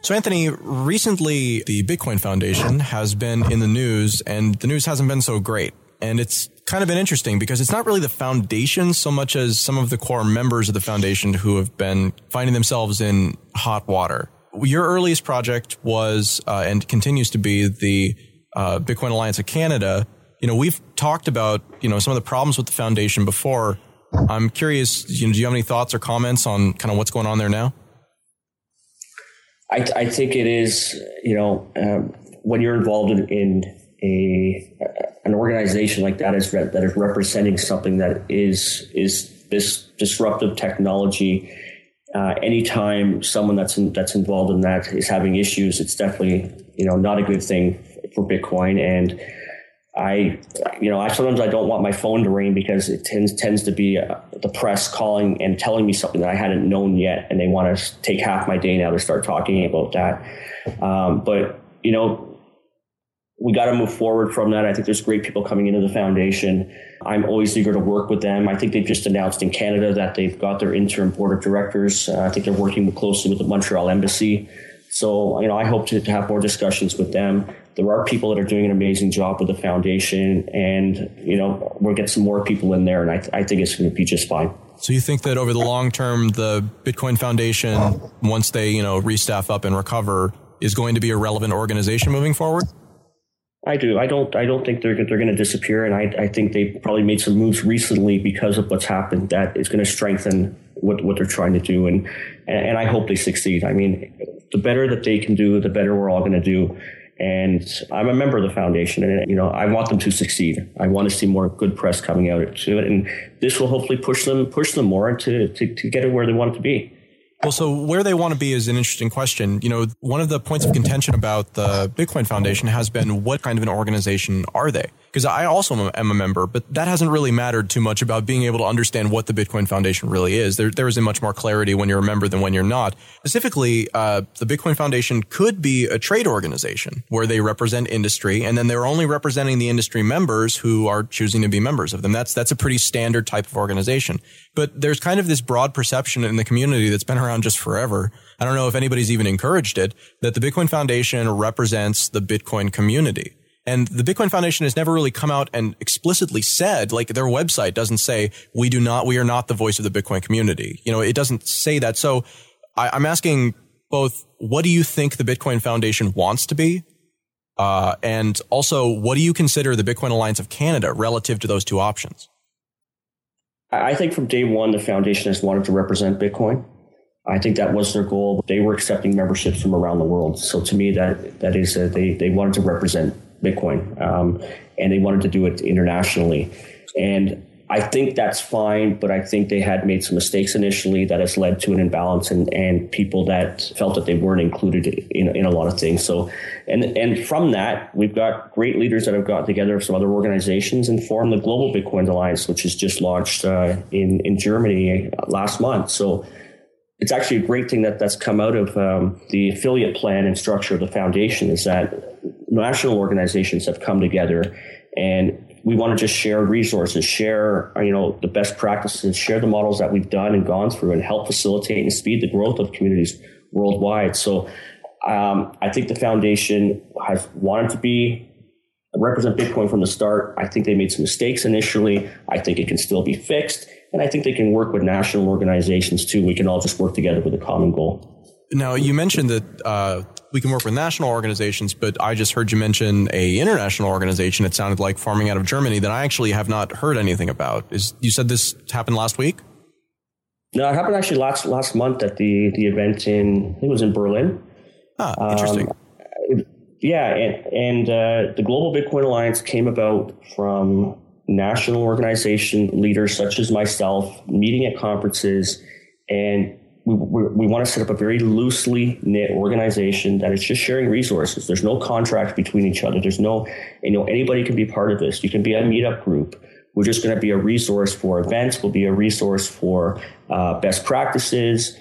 So, Anthony, recently the Bitcoin Foundation has been in the news, and the news hasn't been so great. And it's kind of been interesting because it's not really the foundation so much as some of the core members of the foundation who have been finding themselves in hot water. Your earliest project was uh, and continues to be the uh, Bitcoin Alliance of Canada. You know, we've talked about you know some of the problems with the foundation before. I'm curious. You know, do you have any thoughts or comments on kind of what's going on there now? I, I think it is, you know, um, when you're involved in, in a an organization like that is that is representing something that is is this disruptive technology. Uh, anytime someone that's in, that's involved in that is having issues, it's definitely you know not a good thing for Bitcoin. And I, you know, I sometimes I don't want my phone to ring because it tends tends to be uh, the press calling and telling me something that I hadn't known yet, and they want to take half my day now to start talking about that. Um, but you know, we got to move forward from that. I think there's great people coming into the foundation. I'm always eager to work with them. I think they've just announced in Canada that they've got their interim board of directors. Uh, I think they're working closely with the Montreal embassy. So, you know, I hope to, to have more discussions with them there are people that are doing an amazing job with the foundation, and you know we'll get some more people in there, and I, th- I think it's going to be just fine. So you think that over the long term, the Bitcoin Foundation, once they you know restaff up and recover, is going to be a relevant organization moving forward? I do. I don't. I don't think they're they're going to disappear, and I I think they probably made some moves recently because of what's happened that is going to strengthen what what they're trying to do, and and I hope they succeed. I mean, the better that they can do, the better we're all going to do. And I'm a member of the foundation, and you know I want them to succeed. I want to see more good press coming out to it, and this will hopefully push them push them more to to, to get it where they want it to be. Well, so where they want to be is an interesting question. You know, one of the points of contention about the Bitcoin Foundation has been what kind of an organization are they? Because I also am a member, but that hasn't really mattered too much about being able to understand what the Bitcoin Foundation really is. There, there isn't much more clarity when you're a member than when you're not. Specifically, uh, the Bitcoin Foundation could be a trade organization where they represent industry, and then they're only representing the industry members who are choosing to be members of them. That's that's a pretty standard type of organization. But there's kind of this broad perception in the community that's been around just forever. I don't know if anybody's even encouraged it that the Bitcoin Foundation represents the Bitcoin community. And the Bitcoin Foundation has never really come out and explicitly said, like their website doesn't say, we do not, we are not the voice of the Bitcoin community. You know, it doesn't say that. So I, am asking both, what do you think the Bitcoin Foundation wants to be? Uh, and also, what do you consider the Bitcoin Alliance of Canada relative to those two options? I think from day one, the foundation has wanted to represent Bitcoin. I think that was their goal. They were accepting memberships from around the world. So to me, that that is uh, they they wanted to represent Bitcoin, um, and they wanted to do it internationally. And I think that's fine, but I think they had made some mistakes initially that has led to an imbalance and, and people that felt that they weren't included in, in a lot of things. So, and, and from that, we've got great leaders that have got together some other organizations and formed the Global Bitcoin Alliance, which has just launched uh, in, in Germany last month. So, it's actually a great thing that that's come out of um, the affiliate plan and structure of the foundation is that national organizations have come together and we want to just share resources, share you know the best practices, share the models that we've done and gone through, and help facilitate and speed the growth of communities worldwide. So um, I think the foundation has wanted to be represent Bitcoin from the start. I think they made some mistakes initially. I think it can still be fixed. And I think they can work with national organizations too. We can all just work together with a common goal. Now, you mentioned that uh, we can work with national organizations, but I just heard you mention a international organization. It sounded like farming out of Germany that I actually have not heard anything about. Is you said this happened last week? No, it happened actually last last month at the the event in I think it was in Berlin. Ah, interesting. Um, yeah, and, and uh, the Global Bitcoin Alliance came about from national organization leaders such as myself meeting at conferences and we, we, we, want to set up a very loosely knit organization that is just sharing resources. There's no contract between each other. There's no, you know, anybody can be part of this. You can be a meetup group. We're just going to be a resource for events. We'll be a resource for uh, best practices.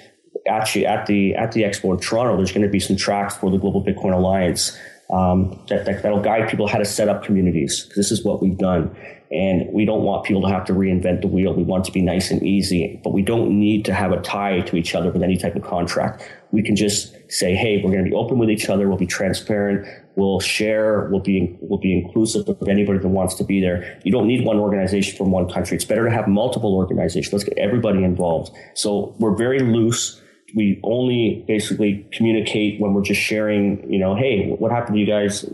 Actually, at the at the expo in Toronto, there's going to be some tracks for the Global Bitcoin Alliance um, that, that that'll guide people how to set up communities. This is what we've done. And we don't want people to have to reinvent the wheel. We want to be nice and easy, but we don't need to have a tie to each other with any type of contract. We can just say, hey, we're going to be open with each other. We'll be transparent. We'll share. We'll be, we'll be inclusive of anybody that wants to be there. You don't need one organization from one country. It's better to have multiple organizations. Let's get everybody involved. So we're very loose we only basically communicate when we're just sharing, you know, hey, what happened to you guys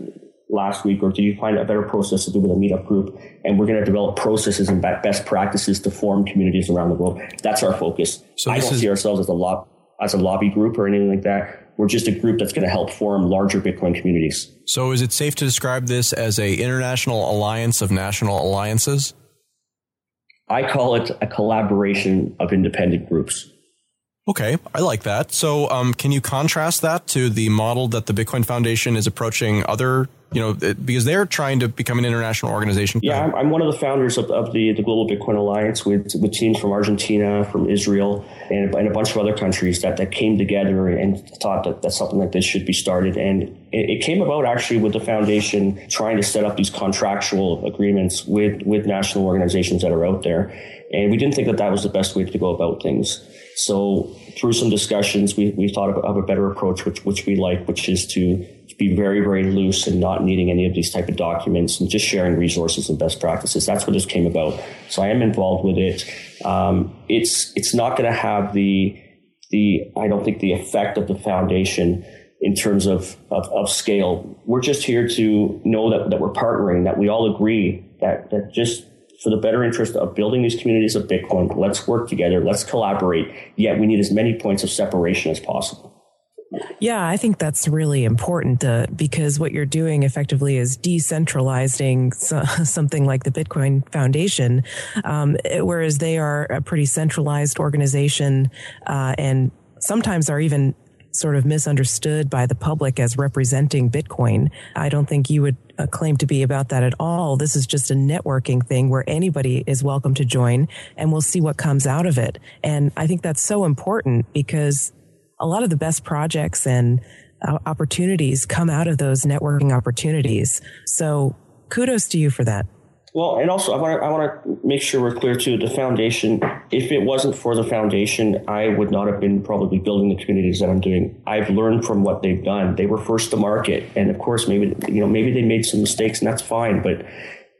last week, or did you find a better process to do with a meetup group? And we're going to develop processes and best practices to form communities around the world. That's our focus. So I don't is- see ourselves as a as a lobby group or anything like that. We're just a group that's going to help form larger Bitcoin communities. So is it safe to describe this as a international alliance of national alliances? I call it a collaboration of independent groups. Okay, I like that. So, um, can you contrast that to the model that the Bitcoin Foundation is approaching other, you know, because they're trying to become an international organization? Yeah, I'm, I'm one of the founders of, of, the, the Global Bitcoin Alliance with, with teams from Argentina, from Israel, and, and a bunch of other countries that, that came together and thought that, that something like this should be started. And it, it came about actually with the foundation trying to set up these contractual agreements with, with national organizations that are out there. And we didn't think that that was the best way to go about things. So through some discussions, we, we thought of, of a better approach, which, which we like, which is to be very, very loose and not needing any of these type of documents and just sharing resources and best practices. That's what this came about. So I am involved with it. Um, it's, it's not going to have the, the, I don't think the effect of the foundation in terms of, of, of, scale. We're just here to know that, that we're partnering, that we all agree that, that just for the better interest of building these communities of Bitcoin, let's work together, let's collaborate, yet we need as many points of separation as possible. Yeah, I think that's really important uh, because what you're doing effectively is decentralizing so, something like the Bitcoin Foundation, um, whereas they are a pretty centralized organization uh, and sometimes are even sort of misunderstood by the public as representing Bitcoin. I don't think you would uh, claim to be about that at all. This is just a networking thing where anybody is welcome to join and we'll see what comes out of it. And I think that's so important because a lot of the best projects and uh, opportunities come out of those networking opportunities. So kudos to you for that. Well, and also I want to I want to make sure we're clear too. The foundation, if it wasn't for the foundation, I would not have been probably building the communities that I'm doing. I've learned from what they've done. They were first to market, and of course, maybe you know maybe they made some mistakes, and that's fine. But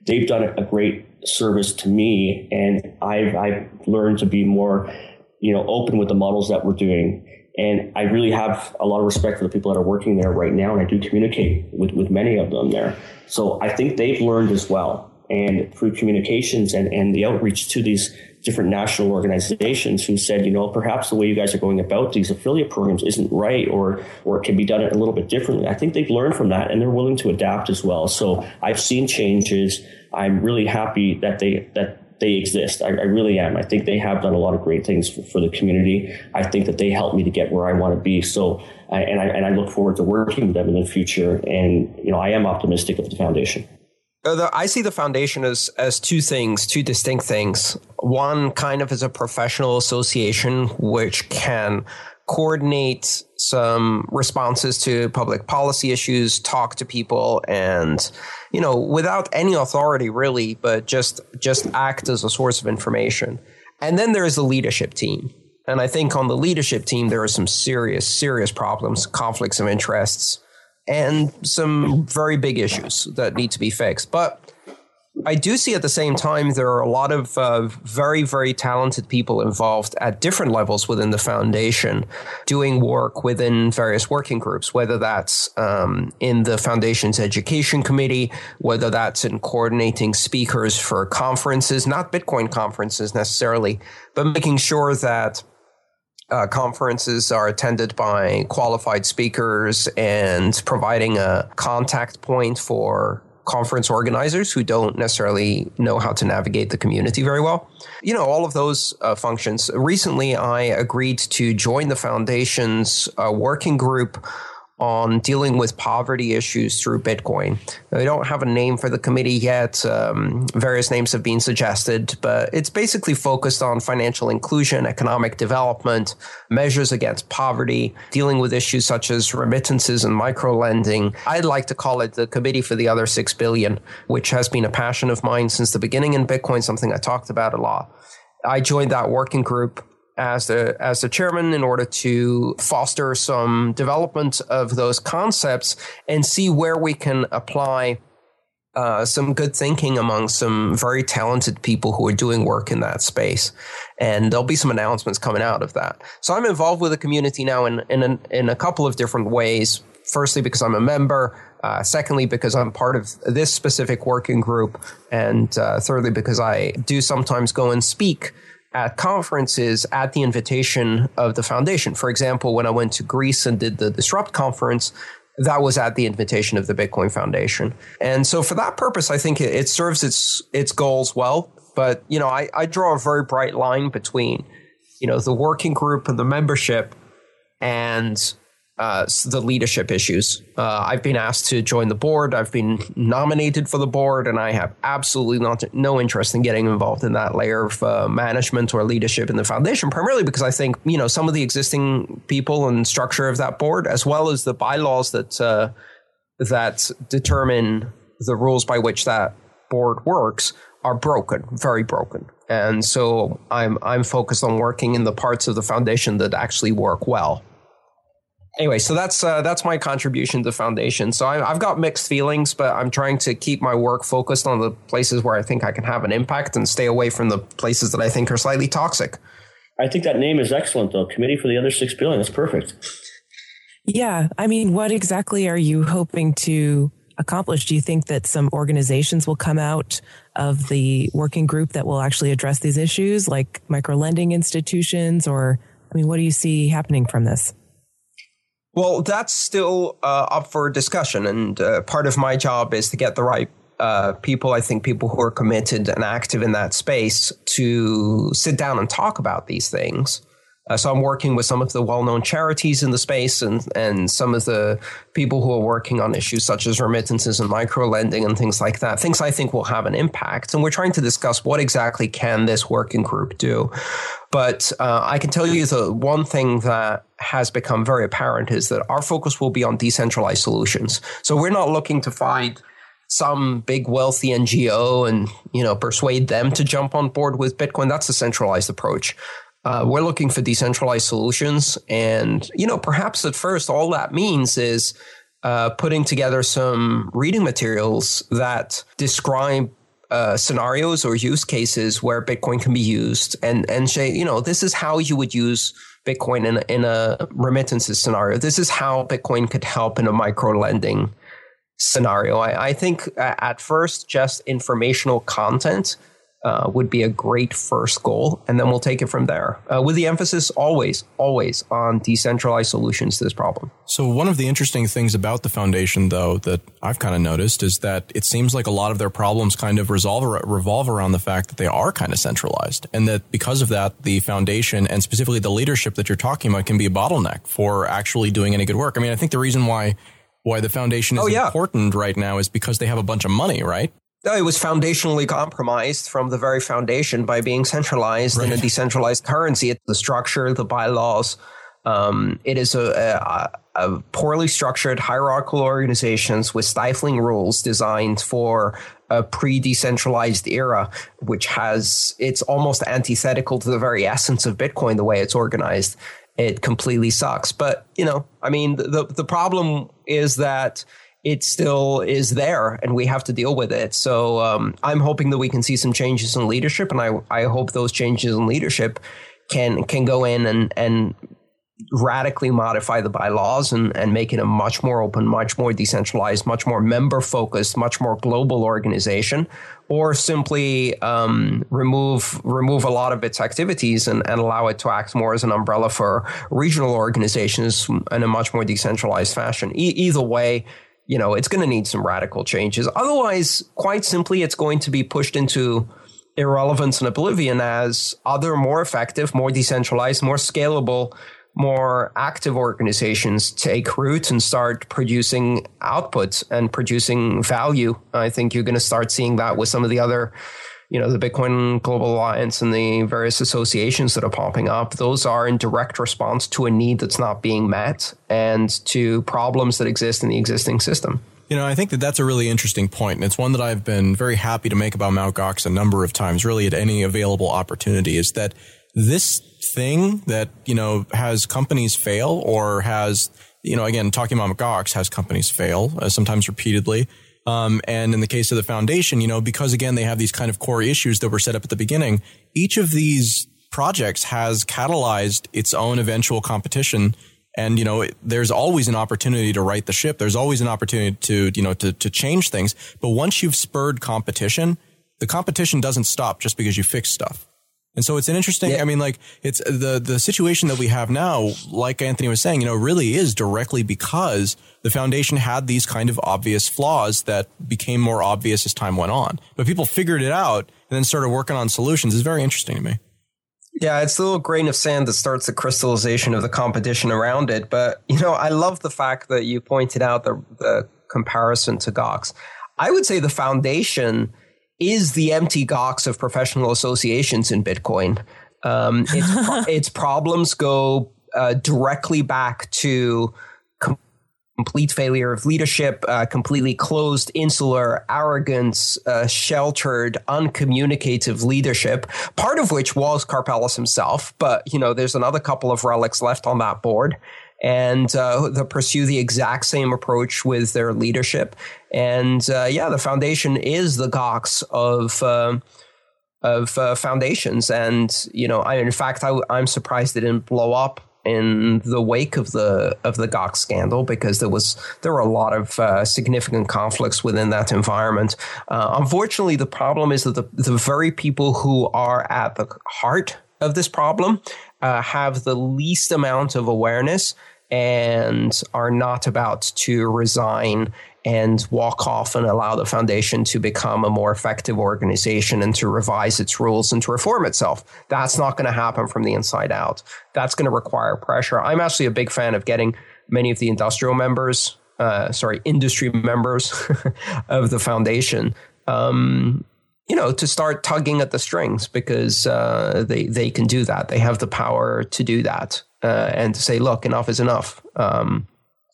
they've done a great service to me, and I've I've learned to be more you know open with the models that we're doing. And I really have a lot of respect for the people that are working there right now, and I do communicate with, with many of them there. So I think they've learned as well and through communications and, and the outreach to these different national organizations who said, you know, perhaps the way you guys are going about these affiliate programs isn't right or or it can be done a little bit differently. I think they've learned from that and they're willing to adapt as well. So I've seen changes. I'm really happy that they that they exist. I, I really am. I think they have done a lot of great things for, for, the community. I think that they helped me to get where I want to be. So, I, and I and I look forward to working with them in the future. And you know, I am optimistic of the foundation. Uh, I see the foundation as as two things, two distinct things. One kind of as a professional association which can coordinate some responses to public policy issues, talk to people, and you know, without any authority really, but just just act as a source of information. And then there is the leadership team. And I think on the leadership team there are some serious, serious problems, conflicts of interests and some very big issues that need to be fixed. But I do see at the same time there are a lot of uh, very, very talented people involved at different levels within the foundation doing work within various working groups, whether that's um, in the foundation's education committee, whether that's in coordinating speakers for conferences, not Bitcoin conferences necessarily, but making sure that uh, conferences are attended by qualified speakers and providing a contact point for conference organizers who don't necessarily know how to navigate the community very well. You know, all of those uh, functions. Recently, I agreed to join the foundation's uh, working group on dealing with poverty issues through Bitcoin. We don't have a name for the committee yet. Um, various names have been suggested, but it's basically focused on financial inclusion, economic development, measures against poverty, dealing with issues such as remittances and microlending. I'd like to call it the Committee for the Other Six Billion, which has been a passion of mine since the beginning in Bitcoin, something I talked about a lot. I joined that working group as the as the chairman in order to foster some development of those concepts and see where we can apply uh, some good thinking among some very talented people who are doing work in that space. And there'll be some announcements coming out of that. So I'm involved with the community now in in, an, in a couple of different ways. Firstly, because I'm a member. Uh, secondly, because I'm part of this specific working group. And uh, thirdly, because I do sometimes go and speak at conferences at the invitation of the foundation. For example, when I went to Greece and did the Disrupt conference, that was at the invitation of the Bitcoin Foundation. And so for that purpose, I think it, serves its its goals well. But you know, I, I draw a very bright line between, you know, the working group and the membership and uh, the leadership issues. Uh, I've been asked to join the board. I've been nominated for the board, and I have absolutely not no interest in getting involved in that layer of uh, management or leadership in the foundation. Primarily because I think you know some of the existing people and structure of that board, as well as the bylaws that uh, that determine the rules by which that board works, are broken, very broken. And so I'm I'm focused on working in the parts of the foundation that actually work well anyway, so that's uh, that's my contribution to the foundation. So I, have got mixed feelings, but I'm trying to keep my work focused on the places where I think I can have an impact and stay away from the places that I think are slightly toxic. I think that name is excellent, though. Committee for the Other Six Billion. That's perfect. Yeah. I mean, what exactly are you hoping to accomplish? Do you think that some organizations will come out of the working group that will actually address these issues, like micro lending institutions? Or, I mean, what do you see happening from this? Well, that's still uh, up for discussion. And uh, part of my job is to get the right uh, people, I think people who are committed and active in that space to sit down and talk about these things. Uh, so I'm working with some of the well-known charities in the space and and some of the people who are working on issues such as remittances and micro lending and things like that. Things I think will have an impact. And we're trying to discuss what exactly can this working group do. But uh, I can tell you the one thing that has become very apparent is that our focus will be on decentralized solutions. So we're not looking to find some big wealthy NGO and you know persuade them to jump on board with Bitcoin. That's a centralized approach. Uh, we're looking for decentralized solutions, and you know perhaps at first all that means is uh, putting together some reading materials that describe uh, scenarios or use cases where Bitcoin can be used, and and say you know this is how you would use Bitcoin in a, in a remittances scenario. This is how Bitcoin could help in a micro lending scenario. I, I think at first, just informational content uh, would be a great first goal, and then we'll take it from there. Uh, with the emphasis always, always on decentralized solutions to this problem. So, one of the interesting things about the foundation, though, that I've kind of noticed is that it seems like a lot of their problems kind of resolve revolve around the fact that they are kind of centralized, and that because of that, the foundation and specifically the leadership that you're talking about can be a bottleneck for actually doing any good work. I mean, I think the reason why why the foundation is oh, yeah. important right now is because they have a bunch of money, right? No, it was foundationally compromised from the very foundation by being centralized right. in a decentralized currency. It's the structure, the bylaws. Um, it is a, a, a, poorly structured hierarchical organizations with stifling rules designed for a pre-decentralized era, which has it's almost antithetical to the very essence of Bitcoin, the way it's organized it completely sucks. But you know, I mean, the the problem is that it still is there, and we have to deal with it. So um, I'm hoping that we can see some changes in leadership, and I I hope those changes in leadership can can go in and and radically modify the bylaws and, and make it a much more open, much more decentralized, much more member focused, much more global organization, or simply um, remove remove a lot of its activities and, and allow it to act more as an umbrella for regional organizations in a much more decentralized fashion. E- either way, you know, it's going to need some radical changes. Otherwise, quite simply, it's going to be pushed into irrelevance and oblivion as other more effective, more decentralized, more scalable more active organizations take root and start producing output and producing value. I think you're going to start seeing that with some of the other, you know, the Bitcoin Global Alliance and the various associations that are popping up. Those are in direct response to a need that's not being met and to problems that exist in the existing system. You know, I think that that's a really interesting point, and it's one that I've been very happy to make about Mt. Gox a number of times, really at any available opportunity, is that this thing that, you know, has companies fail or has, you know, again, talking about Gox has companies fail, uh, sometimes repeatedly. Um, and in the case of the foundation, you know, because again, they have these kind of core issues that were set up at the beginning, each of these projects has catalyzed its own eventual competition. And, you know, there's always an opportunity to right the ship. There's always an opportunity to, you know, to, to change things. But once you've spurred competition, the competition doesn't stop just because you fix stuff. And so it's an interesting, yeah. I mean, like it's the, the situation that we have now, like Anthony was saying, you know, really is directly because the foundation had these kind of obvious flaws that became more obvious as time went on. But people figured it out and then started working on solutions. It's very interesting to me. Yeah, it's the little grain of sand that starts the crystallization of the competition around it. But, you know, I love the fact that you pointed out the, the comparison to Gox. I would say the foundation – is the Mt. Gox of professional associations in Bitcoin. Um, its, its, problems go uh, directly back to com- complete failure of leadership, uh, completely closed, insular, arrogance, uh, sheltered, uncommunicative leadership. Part of which was Karpelès himself, but you know, there's another couple of relics left on that board and uh, they pursue the exact same approach with their leadership. And uh, yeah, the foundation is the Gox of. Uh, of uh, foundations, and you know, I, in fact, I, am surprised it didn't blow up in the wake of the of the Gox scandal because there was there were a lot of uh, significant conflicts within that environment. Uh, unfortunately, the problem is that the the very people who are at the heart of this problem uh, have the least amount of awareness and are not about to resign and walk off and allow the foundation to become a more effective organization and to revise its rules and to reform itself. That's not going to happen from the inside out. That's going to require pressure. I'm actually a big fan of getting many of the industrial members, uh, sorry, industry members of the foundation. Um, you know, to start tugging at the strings because uh, they they can do that. They have the power to do that uh, and to say, "Look, enough is enough." Um,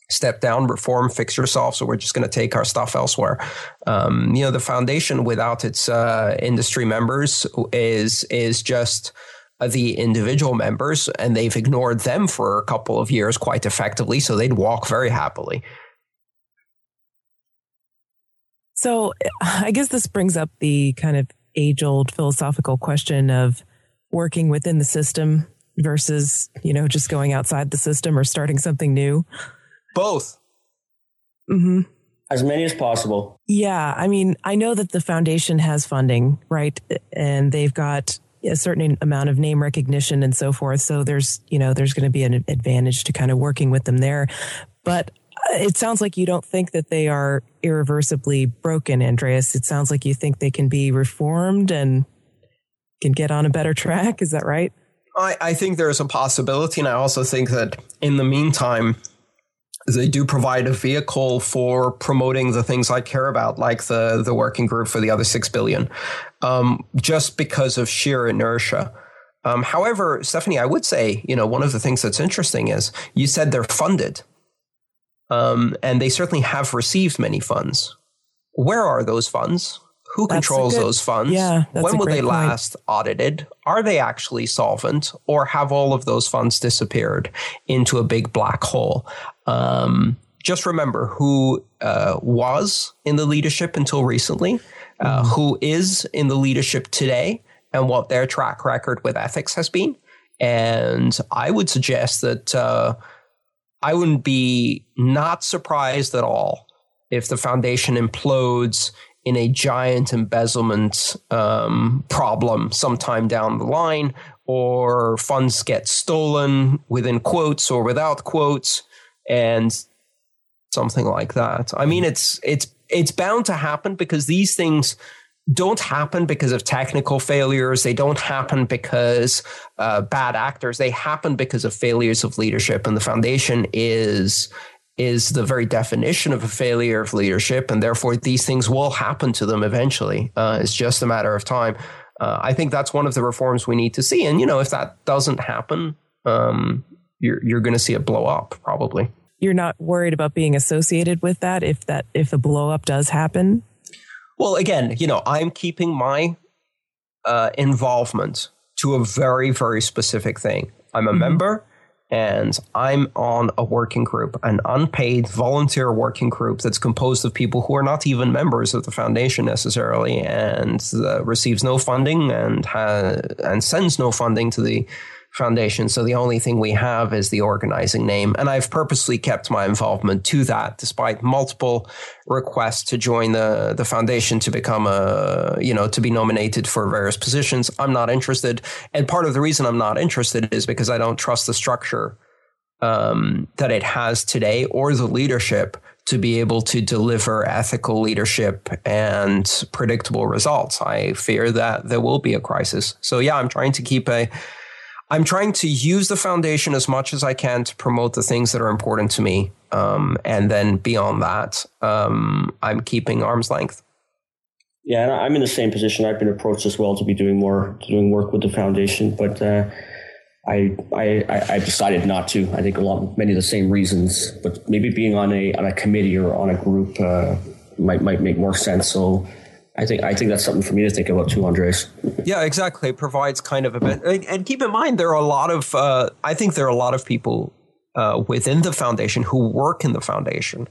step down, reform, fix yourself. So we're just going to take our stuff elsewhere. Um, you know, the foundation without its uh, industry members is is just uh, the individual members, and they've ignored them for a couple of years quite effectively. So they'd walk very happily. So I guess this brings up the kind of age old philosophical question of working within the system versus, you know, just going outside the system or starting something new. Both. hmm As many as possible. Yeah. I mean, I know that the foundation has funding, right? And they've got a certain amount of name recognition and so forth. So there's, you know, there's going to be an advantage to kind of working with them there. But it sounds like you don't think that they are irreversibly broken, Andreas. It sounds like you think they can be reformed and can get on a better track. Is that right? I, I think there's a possibility. And I also think that in the meantime, they do provide a vehicle for promoting the things I care about, like the the working group for the other six billion, um, just because of sheer inertia. Um, however, Stephanie, I would say, you know, one of the things that's interesting is you said they're funded, um, and they certainly have received many funds. Where are those funds? Who that's controls good, those funds? Yeah, when were they point. last audited? Are they actually solvent, or have all of those funds disappeared into a big black hole? Um, just remember who uh, was in the leadership until recently, uh, mm. who is in the leadership today, and what their track record with ethics has been. And I would suggest that uh, I wouldn't be not surprised at all if the foundation implodes in a giant embezzlement um, problem sometime down the line, or funds get stolen within quotes or without quotes and something like that. I mean, it's it's it's bound to happen because these things don't happen because of technical failures. They don't happen because uh, bad actors. They happen because of failures of leadership, and the foundation is is the very definition of a failure of leadership, and therefore these things will happen to them eventually. Uh, it's just a matter of time. Uh, I think that's one of the reforms we need to see, and you know, if that doesn't happen, um, you're you're going to see it blow up probably. You're not worried about being associated with that if that if a blow up does happen. Well, again, you know, I'm keeping my uh, involvement to a very very specific thing. I'm a mm-hmm. member and I'm on a working group, an unpaid volunteer working group that's composed of people who are not even members of the foundation necessarily, and uh, receives no funding and ha- and sends no funding to the Foundation. So the only thing we have is the organizing name. And I've purposely kept my involvement to that despite multiple requests to join the, the foundation to become a, you know, to be nominated for various positions. I'm not interested. And part of the reason I'm not interested is because I don't trust the structure um, that it has today or the leadership to be able to deliver ethical leadership and predictable results. I fear that there will be a crisis. So yeah, I'm trying to keep a I'm trying to use the foundation as much as I can to promote the things that are important to me. Um, and then beyond that, um, I'm keeping arm's length. Yeah, and I'm in the same position. I've been approached as well to be doing more, doing work with the foundation, but uh, I, I, I decided not to. I think a lot, many of the same reasons, but maybe being on a on a committee or on a group uh, might might make more sense. So I think I think that's something for me to think about too, Andreas. Yeah, exactly. It provides kind of a bit, and keep in mind there are a lot of. Uh, I think there are a lot of people uh, within the foundation who work in the foundation,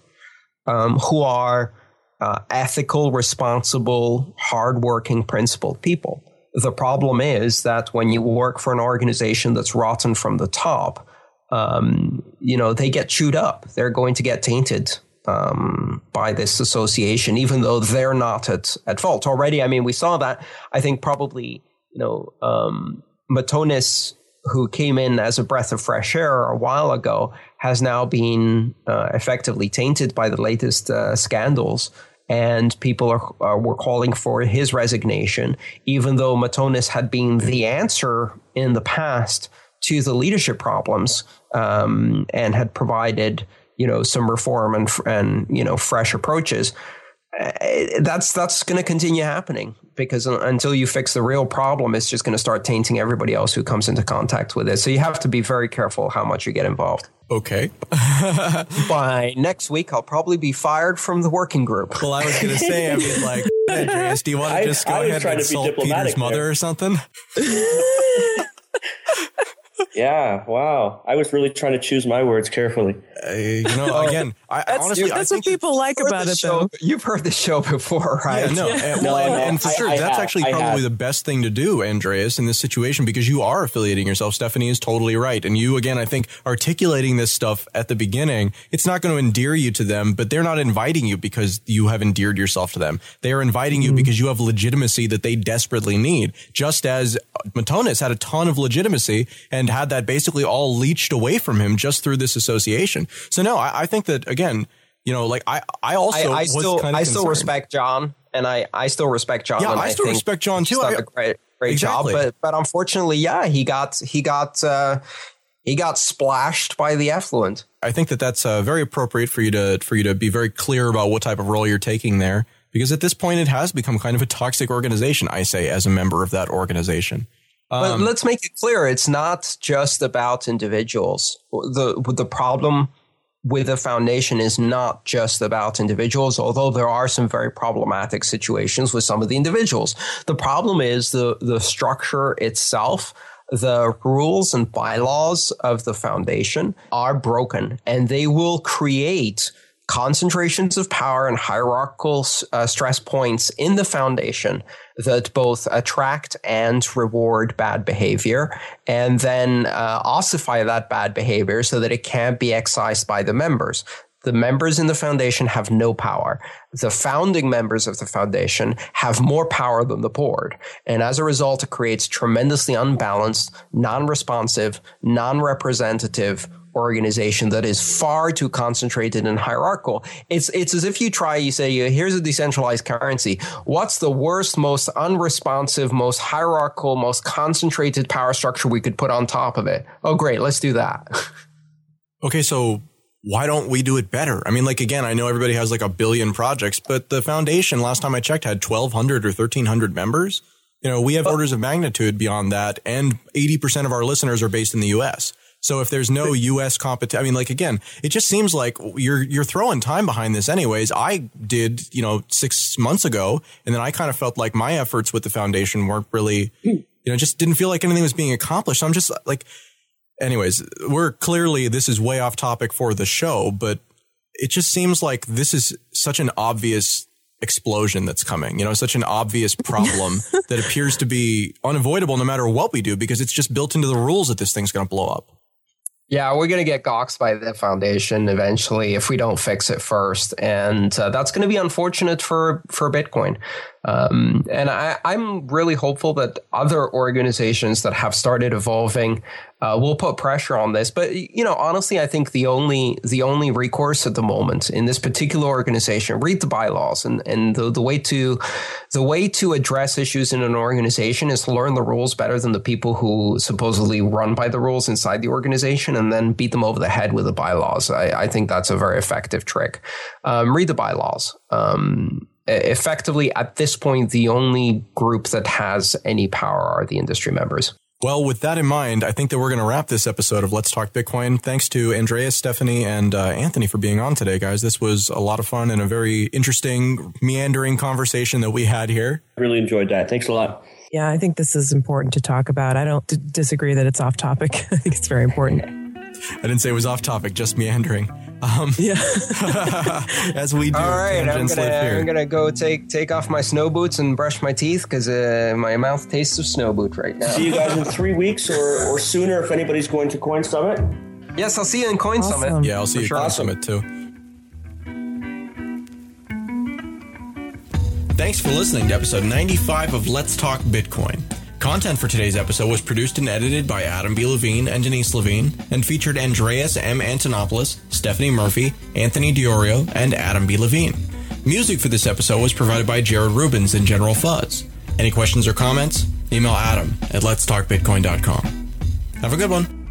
um, who are uh, ethical, responsible, hardworking, principled people. The problem is that when you work for an organization that's rotten from the top, um, you know, they get chewed up. They're going to get tainted um, by this association, even though they're not at, at fault. Already, I mean, we saw that. I think probably, you know, um, Matonis, who came in as a breath of fresh air a while ago, has now been uh, effectively tainted by the latest uh, scandals. And people are, are, were calling for his resignation, even though Matonis had been the answer in the past to the leadership problems um, and had provided you know some reform and and you know fresh approaches eh, that's that's going to continue happening because until you fix the real problem it's just going to start tainting everybody else who comes into contact with it. So you have to be very careful how much you get involved. Okay. By next week i'll probably be fired from the working group. Well i was going to say i mean like andreas do you want to just go I ahead and insult peter's mother there. or something yeah, wow. I was really trying to choose my words carefully. Uh, you know, again, I that's, honestly, that's what people like about it, show, though. You've heard the show before, right? Yeah, no, and, well, no, and, and, for I, sure, I that's have, actually probably the best thing to do, Andreas, in this situation because you are affiliating yourself. Stephanie is totally right, and you again, I think, articulating this stuff at the beginning, it's not going to endear you to them, but they're not inviting you because you have endeared yourself to them. They are inviting mm-hmm. you because you have legitimacy that they desperately need. Just as Matonis had a ton of legitimacy and had that basically all leached away from him just through this association. So no, I, I think that again, you know, like I, I also I, I still kind of I still respect John, and I, I still respect John. Yeah, I still respect John too. He's a great great exactly. job, but but unfortunately, yeah, he got he got uh, he got splashed by the effluent. I think that that's uh, very appropriate for you to for you to be very clear about what type of role you're taking there, because at this point, it has become kind of a toxic organization. I say as a member of that organization. But um, let's make it clear: it's not just about individuals. the The problem with the foundation is not just about individuals, although there are some very problematic situations with some of the individuals. The problem is the the structure itself. The rules and bylaws of the foundation are broken, and they will create concentrations of power and hierarchical uh, stress points in the foundation that both attract and reward bad behavior and then uh, ossify that bad behavior so that it can't be excised by the members. The members in the foundation have no power. The founding members of the foundation have more power than the board. And as a result, it creates tremendously unbalanced, non responsive, non representative, organization that is far too concentrated and hierarchical. It's it's as if you try, you say, here's a decentralized currency. What's the worst, most unresponsive, most hierarchical, most concentrated power structure we could put on top of it? Oh, great, let's do that. okay, so why don't we do it better? I mean, like again, I know everybody has like a billion projects, but the foundation, last time I checked, had 1,200 or 1,300 members. You know, we have orders of magnitude beyond that, and 80% of our listeners are based in the US. So if there's no U.S. competition, I mean, like again, it just seems like you're you're throwing time behind this, anyways. I did, you know, six months ago, and then I kind of felt like my efforts with the foundation weren't really, you know, just didn't feel like anything was being accomplished. So I'm just like, anyways, we're clearly this is way off topic for the show, but it just seems like this is such an obvious explosion that's coming. You know, such an obvious problem that appears to be unavoidable no matter what we do because it's just built into the rules that this thing's going to blow up. Yeah, we're going to get goxed by the foundation eventually if we don't fix it first, and uh, that's going to be unfortunate for for Bitcoin. Um, and I, am really hopeful that other organizations that have started evolving uh, will put pressure on this. But you know, honestly, I think the only the only recourse at the moment in this particular organization, read the bylaws, and and the, the way to the way to address issues in an organization is to learn the rules better than the people who supposedly run by the rules inside the organization, and then beat them over the head with the bylaws. I, I think that's a very effective trick. Um, read the bylaws. Um, effectively at this point the only group that has any power are the industry members well, with that in mind, I think that we're going to wrap this episode of Let's Talk Bitcoin. Thanks to Andreas, Stephanie, and uh, Anthony for being on today, guys. This was a lot of fun and a very interesting, meandering conversation that we had here. Really enjoyed that. Thanks a lot. Yeah, I think this is important to talk about. I don't d- disagree that it's off topic. I think it's very important. I didn't say it was off topic, just meandering. Um, yeah. as we do. All right, I'm gonna, I'm gonna go take take off my snow boots and brush my teeth because uh, my mouth tastes of snow boot right now. See you guys in three weeks or, or sooner if anybody's going to Coin Summit. Yes, I'll see you in Coin Awesome. Summit. Yeah, I'll see you sure. at Coin Summit too. Thanks for listening to episode 95 of Let's Talk Bitcoin. Content for today's episode was produced and edited by Adam B. Levine and Denise Levine and featured Andreas M. Antonopoulos, Stephanie Murphy, Anthony Di Iorio, and Adam B. Levine. Music for this episode was provided by Jared Rubens and General Fuzz. Any questions or comments? Email Adam at letstalkbitcoin.com. Have a good one.